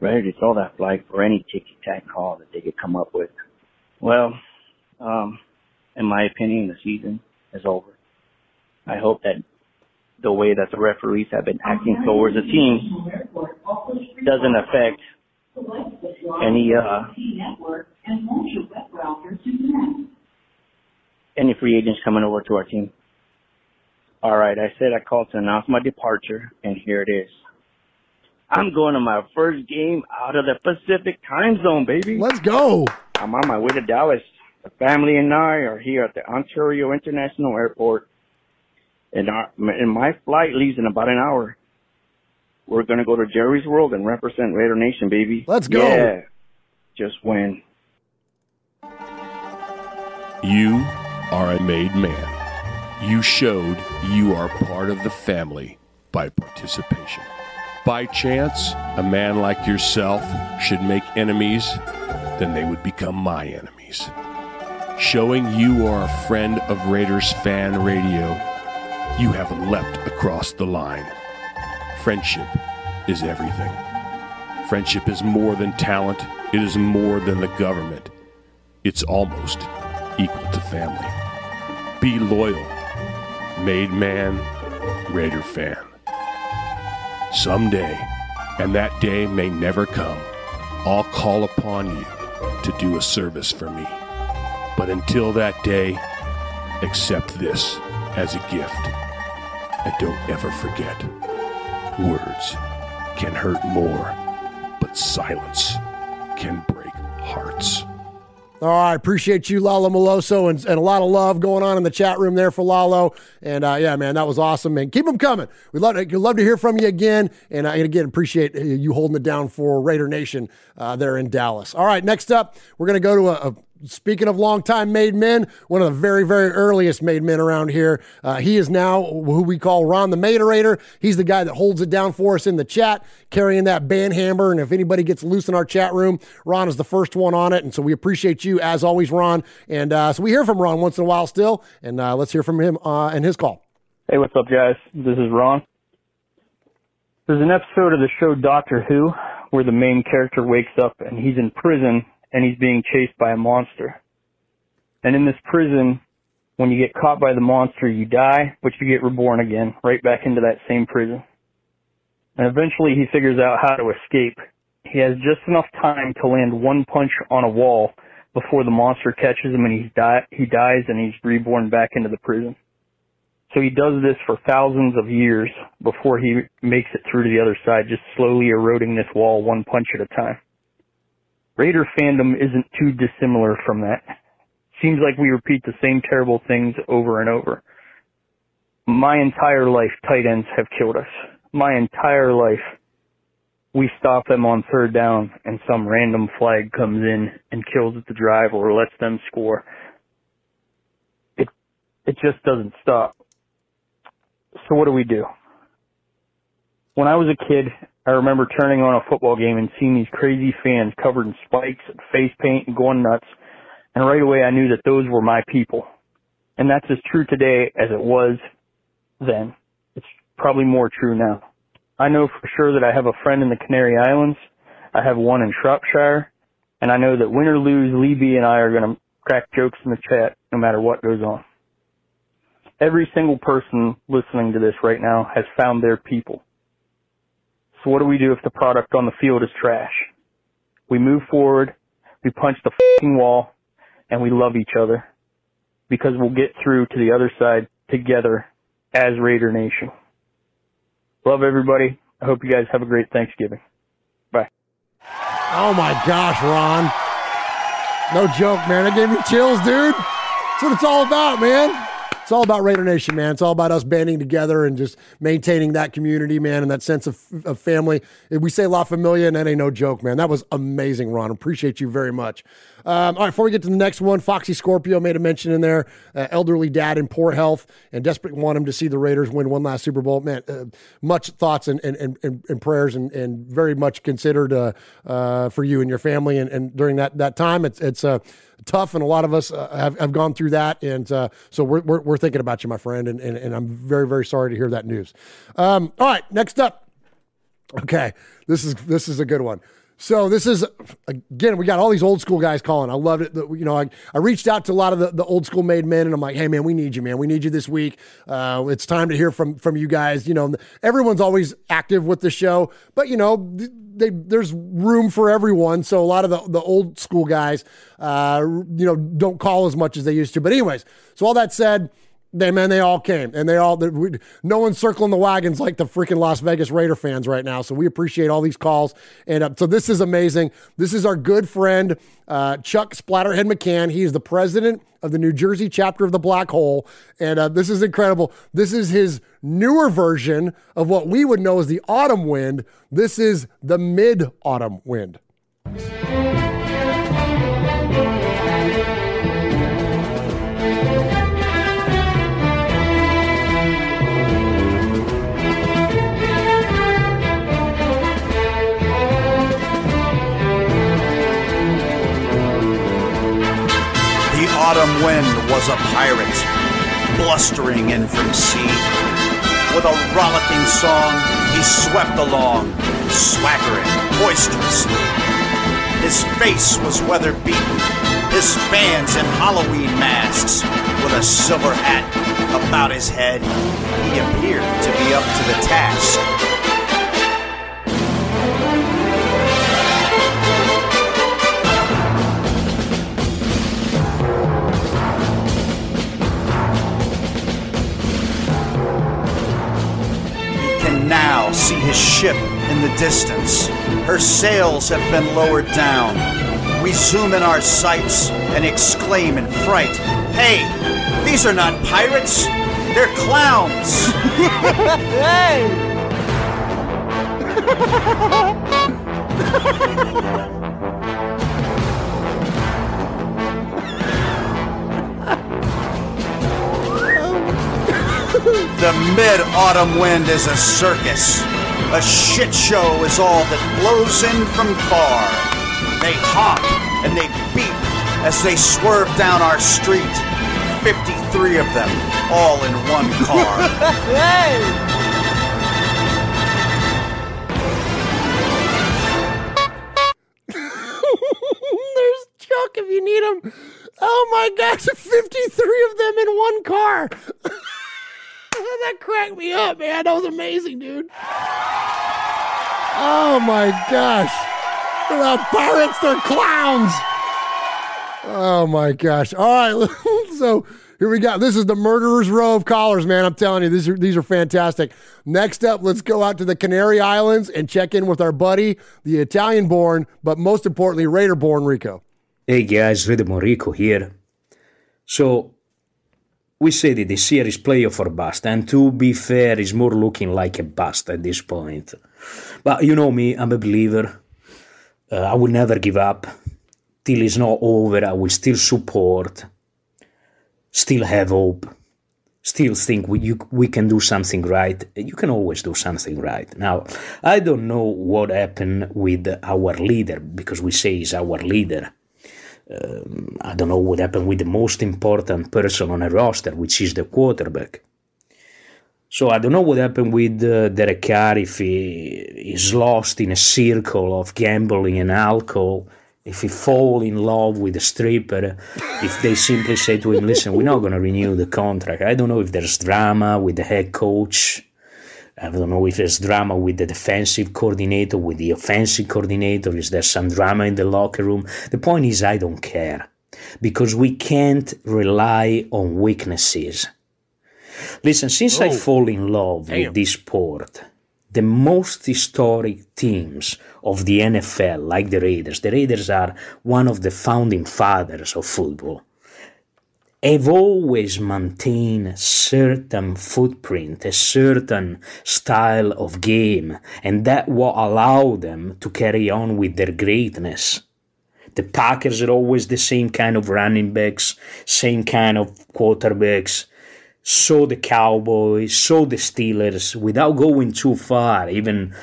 ready to throw that flag for any ticky-tack call that they could come up with. Well, um, in my opinion, the season is over. I hope that the way that the referees have been acting towards the team doesn't affect any uh any free agents coming over to our team. All right, I said I called to announce my departure, and here it is. I'm going to my first game out of the Pacific time zone, baby. Let's go. I'm on my way to Dallas. The family and I are here at the Ontario International Airport, and, our, and my flight leaves in about an hour. We're going to go to Jerry's World and represent Raider Nation, baby. Let's go. Yeah. Just win. You are a made man. You showed you are part of the family by participation. By chance, a man like yourself should make enemies, then they would become my enemies. Showing you are a friend of Raiders Fan Radio, you have leapt across the line. Friendship is everything. Friendship is more than talent, it is more than the government. It's almost equal to family. Be loyal. Made man, Raider fan. Someday, and that day may never come, I'll call upon you to do a service for me. But until that day, accept this as a gift. And don't ever forget words can hurt more, but silence can break hearts. All right, appreciate you, Lalo Maloso, and, and a lot of love going on in the chat room there for Lalo. And uh, yeah, man, that was awesome, man. Keep them coming. We'd love to, love to hear from you again. And, uh, and again, appreciate you holding it down for Raider Nation uh, there in Dallas. All right, next up, we're going to go to a, a Speaking of longtime made men, one of the very, very earliest made men around here. Uh, he is now who we call Ron the Maderator. He's the guy that holds it down for us in the chat, carrying that band hammer. And if anybody gets loose in our chat room, Ron is the first one on it. And so we appreciate you as always, Ron. And uh, so we hear from Ron once in a while still. And uh, let's hear from him uh, and his call. Hey, what's up, guys? This is Ron. There's an episode of the show Doctor Who where the main character wakes up and he's in prison and he's being chased by a monster. And in this prison, when you get caught by the monster, you die, but you get reborn again, right back into that same prison. And eventually he figures out how to escape. He has just enough time to land one punch on a wall before the monster catches him and he's di- he dies and he's reborn back into the prison. So he does this for thousands of years before he makes it through to the other side, just slowly eroding this wall one punch at a time. Raider fandom isn't too dissimilar from that. Seems like we repeat the same terrible things over and over. My entire life, tight ends have killed us. My entire life, we stop them on third down and some random flag comes in and kills the drive or lets them score. It, it just doesn't stop. So what do we do? When I was a kid, I remember turning on a football game and seeing these crazy fans covered in spikes and face paint and going nuts. And right away I knew that those were my people. And that's as true today as it was then. It's probably more true now. I know for sure that I have a friend in the Canary Islands. I have one in Shropshire. And I know that win or lose, Lee and I are going to crack jokes in the chat no matter what goes on. Every single person listening to this right now has found their people. So what do we do if the product on the field is trash? We move forward, we punch the wall, and we love each other because we'll get through to the other side together as Raider Nation. Love everybody. I hope you guys have a great Thanksgiving. Bye. Oh my gosh, Ron. No joke, man. That gave me chills, dude. That's what it's all about, man. It's all about Raider Nation, man. It's all about us banding together and just maintaining that community, man, and that sense of, of family. We say La Familia, and that ain't no joke, man. That was amazing, Ron. Appreciate you very much. Um, all right, before we get to the next one, Foxy Scorpio made a mention in there. Uh, elderly dad in poor health and desperate want him to see the Raiders win one last Super Bowl. Man, uh, much thoughts and, and, and, and prayers and, and very much considered uh, uh, for you and your family. And, and during that, that time, it's, it's uh, tough, and a lot of us uh, have, have gone through that. And so we're, we're, we're, thinking about you, my friend, and, and, and I'm very, very sorry to hear that news. Um, all right, next up. Okay, this is this is a good one. So this is again, we got all these old school guys calling. I loved it. You know, I, I reached out to a lot of the, the old school made men, and I'm like, hey man, we need you, man. We need you this week. Uh, it's time to hear from from you guys. You know, everyone's always active with the show, but you know, they, there's room for everyone. So a lot of the, the old school guys, uh, you know, don't call as much as they used to. But anyways, so all that said. They man, they all came, and they all. We, no one's circling the wagons like the freaking Las Vegas Raider fans right now. So we appreciate all these calls, and uh, so this is amazing. This is our good friend uh, Chuck Splatterhead McCann. He is the president of the New Jersey chapter of the Black Hole, and uh, this is incredible. This is his newer version of what we would know as the autumn wind. This is the mid autumn wind. Wind was a pirate, blustering in from sea. With a rollicking song, he swept along, swaggering boisterously. His face was weather beaten, his fans in Halloween masks. With a silver hat about his head, he appeared to be up to the task. His ship in the distance. Her sails have been lowered down. We zoom in our sights and exclaim in fright Hey, these are not pirates, they're clowns! hey! The mid autumn wind is a circus. A shit show is all that blows in from far. They honk and they beep as they swerve down our street. 53 of them, all in one car. hey! There's Chuck if you need him. Oh my gosh, 53 of them in one car. that cracked me up, man. That was amazing, dude. Oh my gosh. They're not pirates, they're clowns. Oh my gosh. All right. so here we go. This is the murderer's row of collars, man. I'm telling you, these are these are fantastic. Next up, let's go out to the Canary Islands and check in with our buddy, the Italian born, but most importantly, Raider born Rico. Hey guys, Raider Morico here. So we say that this year is playoff or bust, and to be fair, it's more looking like a bust at this point. But you know me, I'm a believer. Uh, I will never give up. Till it's not over, I will still support, still have hope, still think we, you, we can do something right. You can always do something right. Now, I don't know what happened with our leader, because we say he's our leader. Um, I don't know what happened with the most important person on a roster, which is the quarterback. So I don't know what happened with uh, Derek Carr if he is lost in a circle of gambling and alcohol, if he fall in love with a stripper, if they simply say to him, "Listen, we're not going to renew the contract." I don't know if there's drama with the head coach. I don't know if there's drama with the defensive coordinator, with the offensive coordinator. Is there some drama in the locker room? The point is, I don't care because we can't rely on weaknesses. Listen, since I Oh. fall in love Damn. with this sport, the most historic teams of the NFL, like the Raiders, the Raiders are one of the founding fathers of football, have always maintained a certain footprint, a certain style of game, and that what allowed them to carry on with their greatness. The Packers are always the same kind of running backs, same kind of quarterbacks. So the Cowboys, so the Steelers, without going too far, even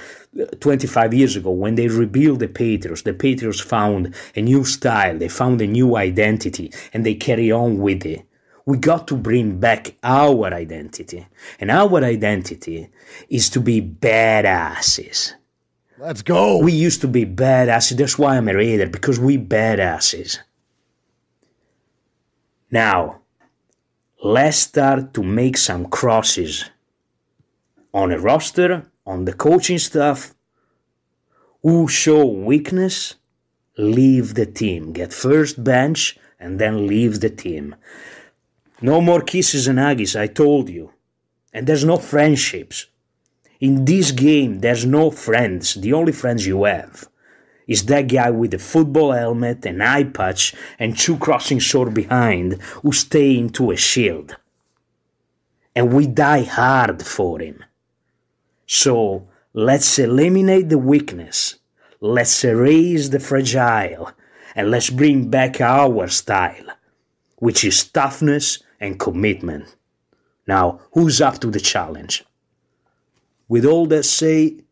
25 years ago, when they rebuilt the Patriots, the Patriots found a new style, they found a new identity, and they carry on with it. We got to bring back our identity. And our identity is to be badasses. Let's go. We used to be badasses. That's why I'm a Raider, because we badasses. Now, let's start to make some crosses on a roster, on the coaching staff. Who show weakness, leave the team. Get first bench and then leave the team. No more kisses and huggies, I told you. And there's no friendships. In this game, there's no friends. The only friends you have is that guy with the football helmet, and eye patch, and two crossing sword behind who stay into a shield. And we die hard for him. So let's eliminate the weakness, let's erase the fragile, and let's bring back our style, which is toughness and commitment. Now, who's up to the challenge? With all that said,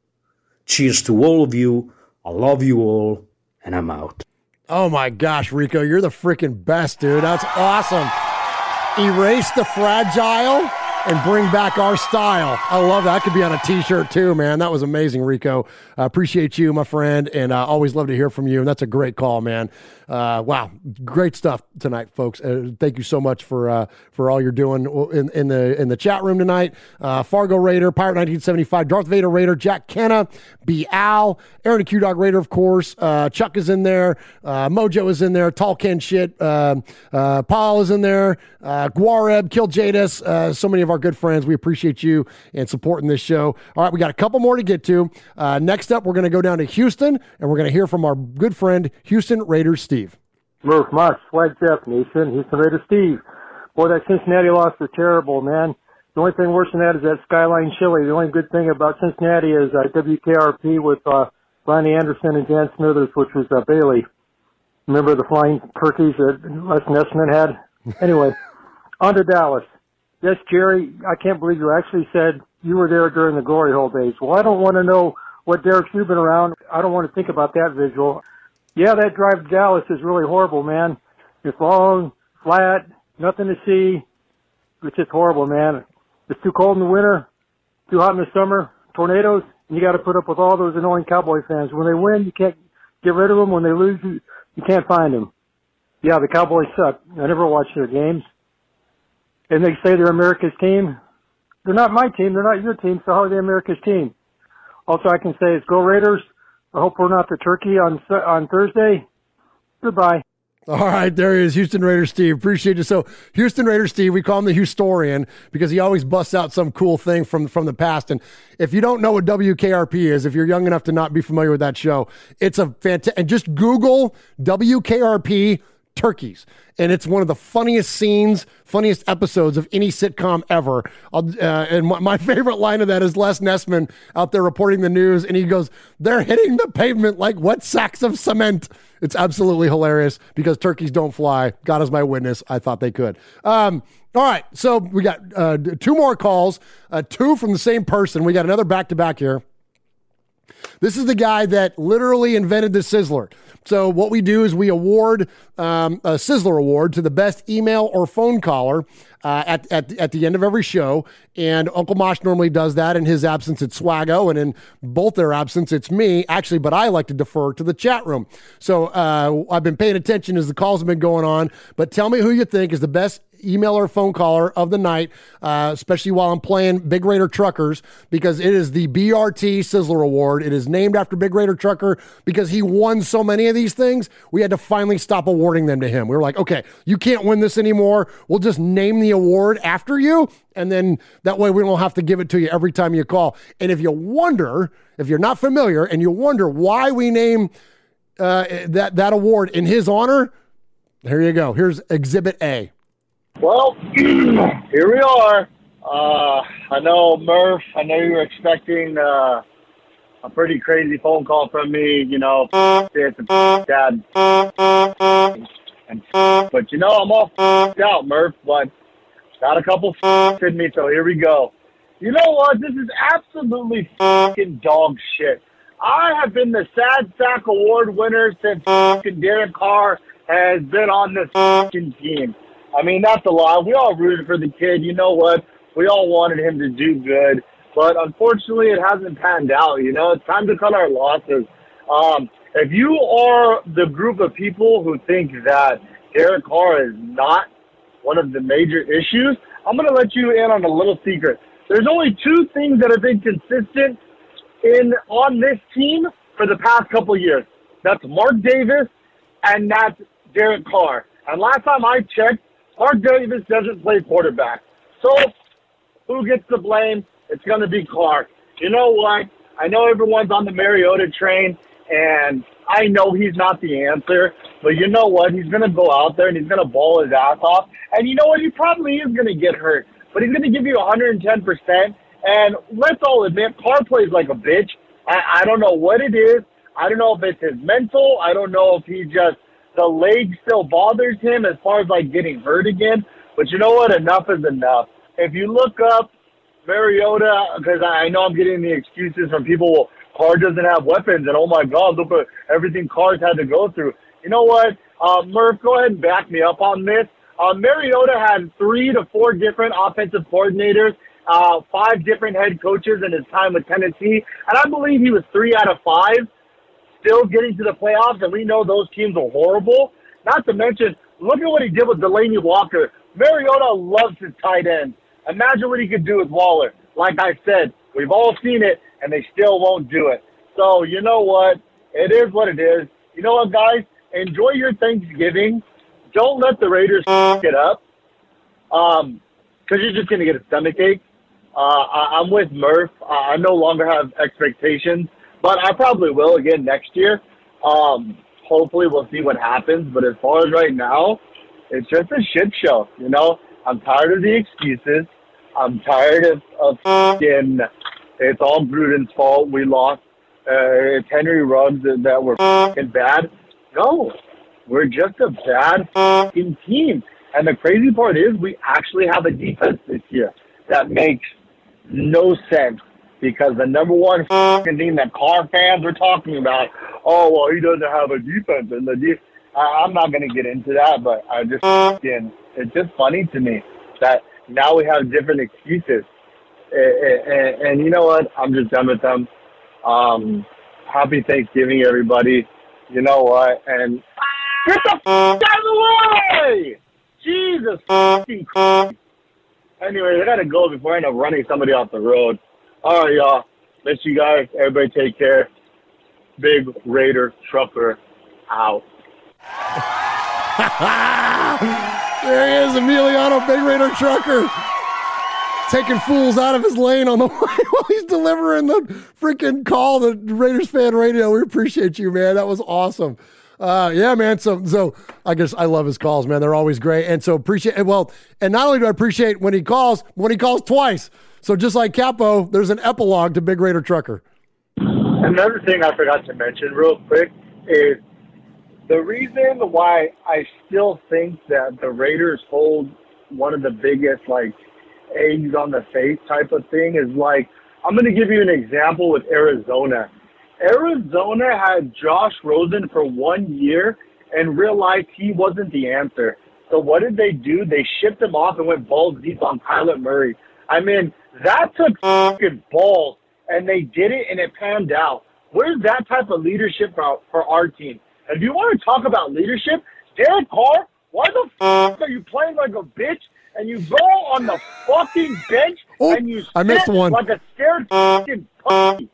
cheers to all of you. I love you all, and I'm out. Oh my gosh, Rico, you're the freaking best, dude. That's awesome. Erase the fragile and bring back our style. I love that. I could be on a t-shirt too, man. That was amazing, Rico. I appreciate you, my friend, and I always love to hear from you. And that's a great call, man. Uh, wow, great stuff tonight, folks. Uh, thank you so much for uh, for all you're doing in, in the in the chat room tonight. Uh, Fargo Raider, Pirate 1975, Darth Vader Raider, Jack Kenna, B. Al, Aaron the Q Dog Raider, of course. Uh, Chuck is in there. Uh, Mojo is in there. Tall Ken shit. Um Paul is in there. Guareb, Kill Jadis. So many of our good friends. We appreciate you and supporting this show. All right, we got a couple more to get to. Next up, we're going to go down to Houston, and we're going to hear from our good friend, Houston Raiders Steve. Murph, Mosh, Swag Jeff, Nation, Houston Raiders Steve. Boy, that Cincinnati loss was terrible, man. The only thing worse than that is that Skyline Chili. The only good thing about Cincinnati is uh, WKRP with uh, Loni Anderson and Jan Smithers, which was uh, Bailey. Remember the flying turkeys that Les Nessman had? Anyway, on to Dallas. Yes, Jerry, I can't believe you actually said you were there during the glory hole days. Well, I don't want to know what Derek Cuban around. I don't want to think about that visual. Yeah, that drive to Dallas is really horrible, man. It's long, flat, nothing to see. It's just horrible, man. It's too cold in the winter, too hot in the summer, tornadoes, and you got to put up with all those annoying Cowboy fans. When they win, you can't get rid of them. When they lose, you, can't find them. Yeah, the Cowboys suck. I never watch their games. And they say they're America's team. They're not my team. They're not your team. So how are they America's team? Also, I can say is go Raiders. I hope we're not the turkey on on Thursday. Goodbye. All right, there he is, Houston Raiders Steve. Appreciate you. So, Houston Raiders Steve, we call him the historian because he always busts out some cool thing from from the past. And if you don't know what WKRP is, if you're young enough to not be familiar with that show, it's a fantastic. And just Google WKRP turkeys. And it's one of the funniest scenes, funniest episodes of any sitcom ever. Uh, and my, my, favorite line of that is Les Nessman out there reporting the news, and he goes, They're hitting the pavement like wet sacks of cement. It's absolutely hilarious because turkeys don't fly. God is my witness. I thought they could. Um, all right. So we got uh, two more calls, uh, two from the same person. We got another back to back here. This is the guy that literally invented the Sizzler. So what we do is we award um, a Sizzler Award to the best email or phone caller uh, at, at, at the end of every show. And Uncle Mosh normally does that. In his absence, it's Swaggo. And in both their absence, it's me, actually. But I like to defer to the chat room. So uh, I've been paying attention as the calls have been going on. But tell me who you think is the best email or phone caller of the night, uh, especially while I'm playing Big Raider Truckers, because it is the BRT Sizzler Award. It is named after Big Raider Trucker because he won so many of these things. We had to finally stop awarding them to him. We were like, okay, you can't win this anymore. We'll just name the award after you. And then that way we don't have to give it to you every time you call. And if you wonder, if you're not familiar and you wonder why we name uh, that, that award in his honor, here you go. Here's Exhibit A. Well, here we are. Uh, I know Murph. I know you were expecting uh, a pretty crazy phone call from me. You know, dad. And, but you know, I'm all out, Murph. But got a couple in me, so here we go. You know what? This is absolutely fucking dog shit. I have been the Sad Sack Award winner since fucking Derek Carr has been on this fucking team. I mean, that's a lie. We all rooted for the kid. You know what? We all wanted him to do good, but unfortunately, it hasn't panned out. You know, it's time to cut our losses. Um, if you are the group of people who think that Derek Carr is not one of the major issues, I'm going to let you in on a little secret. There's only two things that have been consistent in on this team for the past couple years. That's Mark Davis and that's Derek Carr. And last time I checked, Mark Davis doesn't play quarterback. So who gets the blame? It's going to be Clark. You know what? I know everyone's on the Mariota train, and I know he's not the answer, but you know what? He's going to go out there and he's going to ball his ass off. And you know what? He probably is going to get hurt, but he's going to give you 110%. And let's all admit, Carr plays like a bitch. I, I don't know what it is. I don't know if it's his mental. I don't know if he just the leg still bothers him as far as like getting hurt again. But you know what? Enough is enough. If you look up Mariota, because I know I'm getting the excuses from people, Carr doesn't have weapons, and oh my God, look at everything Carr's had to go through. You know what? Uh, Murph, go ahead and back me up on this. Uh, Mariota had three to four different offensive coordinators, uh, five different head coaches in his time with Tennessee, and I believe he was three out of five still getting to the playoffs, and we know those teams are horrible. Not to mention, look at what he did with Delanie Walker. Mariota loves his tight ends. Imagine what he could do with Waller. Like I said, we've all seen it, and they still won't do it. So you know what? It is what it is. You know what, guys? Enjoy your Thanksgiving. Don't let the Raiders get up. Um, because you're just gonna get a stomach ache. Uh, I, I'm with Murph. Uh, I no longer have expectations, but I probably will again next year. Um, hopefully, we'll see what happens. But as far as right now, it's just a shit show. You know, I'm tired of the excuses. I'm tired of of fucking. It's all Gruden's fault. We lost. Uh, it's Henry Ruggs that, were fucking bad. No, we're just a bad fucking team. And the crazy part is, we actually have a defense this year that makes no sense because the number one thing that Carr fans are talking about, oh well, he doesn't have a defense, and the de- I, I'm not gonna get into that, but I just it's just funny to me that now we have different excuses, and, and, and you know what? I'm just done with them. Um, happy Thanksgiving, everybody. You know what? And get the f- out of the way! Jesus fucking Christ. Anyway, I gotta go before I end up running somebody off the road. All right, y'all. Miss you guys. Everybody take care. Big Raider Trucker out. there he is, Emiliano Big Raider Trucker. Taking fools out of his lane on the way while he's delivering the freaking call to Raiders fan radio. We appreciate you, man. That was awesome. Uh, yeah, man. So, so I guess I love his calls, man. They're always great, and so appreciate. Well, and not only do I appreciate when he calls, when he calls twice. So just like Capo, there's an epilogue to Big Raider Trucker. Another thing I forgot to mention real quick is the reason why I still think that the Raiders hold one of the biggest like eggs on the face type of thing is like I'm going to give you an example with Arizona. Arizona had Josh Rosen for one year and realized he wasn't the answer. So what did they do? They shipped him off and went balls deep on Kyler Murray. I mean, that took fucking balls, and they did it, and it panned out. Where's that type of leadership for, for our team? If you want to talk about leadership, Derek Carr, why the fuck are you playing like a bitch? And you go on the fucking bench oh, and you I missed one. like a scared fucking puppy.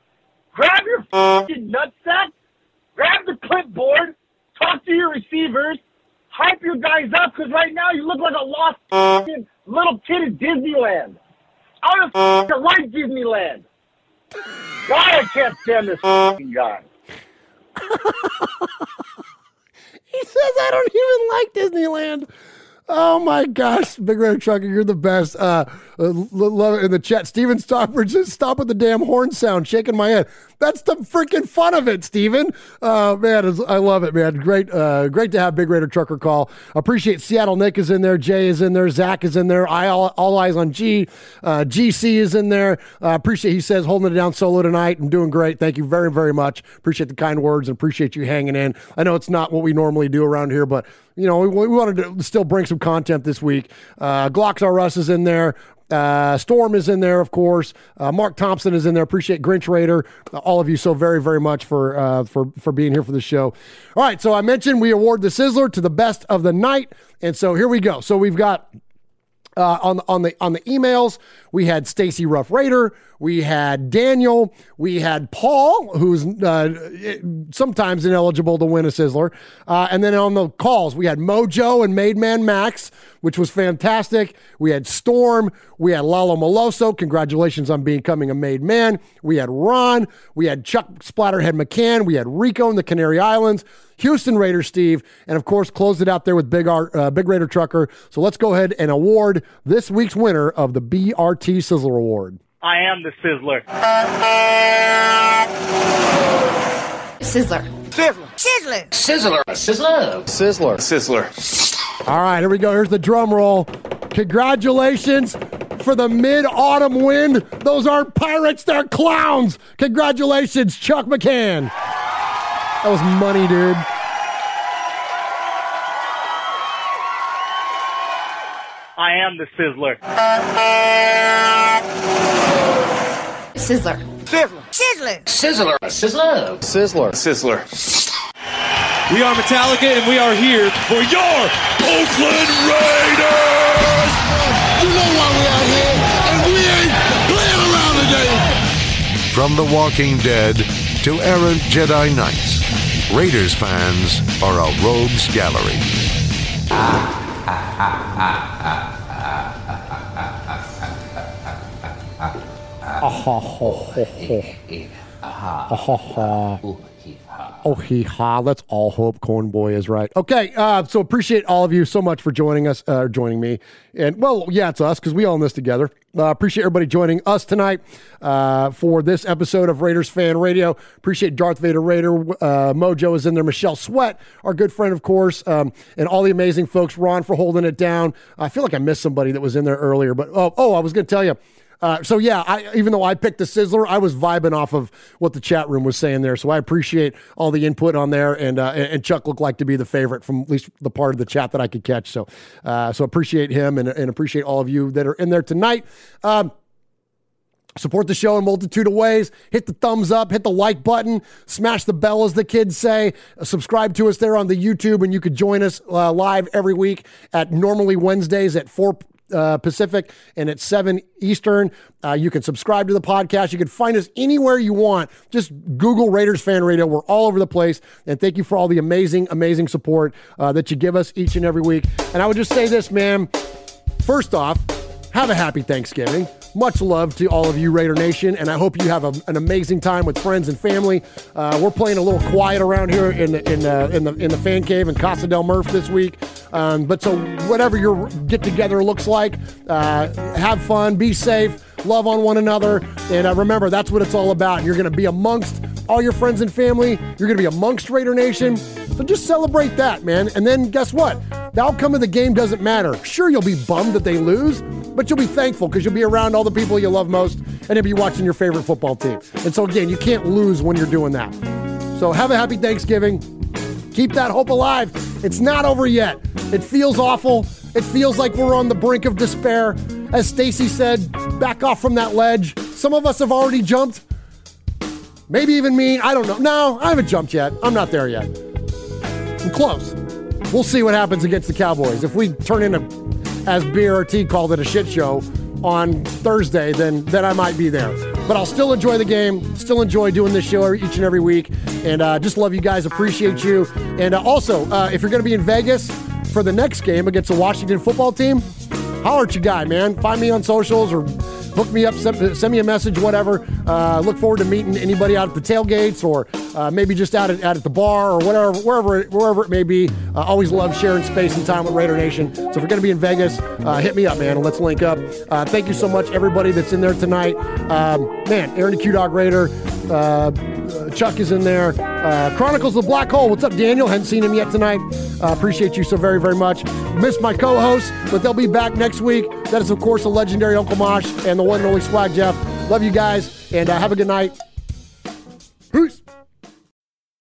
Grab your fucking nutsack, grab the clipboard, talk to your receivers, hype your guys up, because right now you look like a lost fucking little kid at Disneyland. I don't like Disneyland. God, I can't stand this fucking guy. He says I don't even like Disneyland. Oh my gosh, Big Red Trucker, you're the best. Uh, uh, love it in the chat. Steven Stockford says, "Stop with the damn horn sound." Shaking my head. That's the freaking fun of it, Steven. Uh, man, I love it, man. Great, uh, great to have Big Raider Trucker call. Appreciate Seattle. Nick is in there. Jay is in there. Zach is in there. I all, all eyes on G. Uh, GC is in there. Uh, appreciate. He says holding it down solo tonight and doing great. Thank you very, very much. Appreciate the kind words and appreciate you hanging in. I know it's not what we normally do around here, but you know we, we wanted to still bring some content this week. Uh, Glocks R Us is in there. Uh, Storm is in there, of course. Uh, Mark Thompson is in there. Appreciate Grinch Raider, uh, all of you so very, very much for uh, for for being here for the show. All right, so I mentioned we award the Sizzler to the best of the night, and so here we go. So we've got uh, on on the on the emails. We had Stacy Rough Raider. We had Daniel. We had Paul, who's uh, sometimes ineligible to win a Sizzler. Uh, and then on the calls, we had Mojo and Made Man Max, which was fantastic. We had Storm. We had Lalo Maloso. Congratulations on becoming a made man. We had Ron. We had Chuck Splatterhead McCann. We had Rico in the Canary Islands. Houston Raider Steve, and of course closed it out there with Big Art, uh, Big Raider Trucker. So let's go ahead and award this week's winner of the BRT Sizzler Award. I am the Sizzler. Sizzler. Sizzler. Sizzler. Sizzler. Sizzler. Sizzler. Sizzler. All right, here we go. Here's the drum roll. Congratulations for the mid autumn win. Those aren't pirates, they're clowns. Congratulations, Chuck McCann. That was money, dude. I am the Sizzler. Sizzler. Sizzler. Sizzler. Sizzler. Sizzler. Sizzler. Sizzler. We are Metallica and we are here for your Oakland Raiders! You know why we out here, and we ain't playing around today. From The Walking Dead to errant Jedi Knights, Raiders fans are a rogues gallery. Oh, hee ha. Let's all hope Corn Boy is right. Okay. Uh, so appreciate all of you so much for joining us, uh, joining me. And well, yeah, it's us because we own this together. Uh, appreciate everybody joining us tonight uh, for this episode of Raiders Fan Radio. Appreciate Darth Vader Raider. Uh, Mojo is in there. Michelle Sweat, our good friend, of course, um, and all the amazing folks. Ron for holding it down. I feel like I missed somebody that was in there earlier, but oh, oh I was going to tell you. Uh, so yeah, I, even though I picked the Sizzler, I was vibing off of what the chat room was saying there. So I appreciate all the input on there, and uh, and Chuck looked like to be the favorite from at least the part of the chat that I could catch. So uh, so appreciate him and, and appreciate all of you that are in there tonight. Um, Support the show in multitude of ways. Hit the thumbs up, hit the like button, smash the bell, as the kids say. Subscribe to us there on the YouTube, and you could join us uh, live every week at normally Wednesdays at 4 uh, Pacific and at 7 Eastern. Uh, you can subscribe to the podcast. You can find us anywhere you want. Just Google Raiders Fan Radio. We're all over the place. And thank you for all the amazing, amazing support uh, that you give us each and every week. And I would just say this, man. First off, have a happy Thanksgiving. Much love to all of you, Raider Nation, and I hope you have a, an amazing time with friends and family. Uh, we're playing a little quiet around here in the in the in the, in the fan cave in Casa del Murph this week. Um, but so whatever your get together looks like, uh, have fun, be safe, love on one another, and uh, remember that's what it's all about. You're going to be amongst all your friends and family. You're going to be amongst Raider Nation. So just celebrate that, man. And then guess what? The outcome of the game doesn't matter. Sure, you'll be bummed that they lose, but you'll be thankful because you'll be around all the people you love most and you'll be watching your favorite football team. And so, again, you can't lose when you're doing that. So, have a happy Thanksgiving. Keep that hope alive. It's not over yet. It feels awful. It feels like we're on the brink of despair. As Stacy said, back off from that ledge. Some of us have already jumped. Maybe even me. I don't know. No, I haven't jumped yet. I'm not there yet. I'm close. We'll see what happens against the Cowboys. If we turn into, as BRT called it, a shit show on Thursday, then then I might be there. But I'll still enjoy the game. Still enjoy doing this show each and every week, and uh, just love you guys. Appreciate you. And uh, also, uh, if you're going to be in Vegas for the next game against the Washington football team, holler at your guy, man. Find me on socials or hook me up, send, me a message, whatever. Uh, look forward to meeting anybody out at the tailgates or uh, maybe just out at, out at the bar or whatever, wherever, wherever it may be. Uh, always love sharing space and time with Raider Nation. So if you're going to be in Vegas, uh, hit me up, man, and let's link up. Uh, thank you so much, everybody that's in there tonight. Um, man, Aaron the Q Dog Raider, uh, Chuck is in there. Uh, Chronicles of the Black Hole. What's up, Daniel? Hadn't seen him yet tonight. Uh, appreciate you so very, very much. Miss my co hosts, but they'll be back next week. That is, of course, the legendary Uncle Mosh and the one and only Swag Jeff. Love you guys, and uh, have a good night. Peace.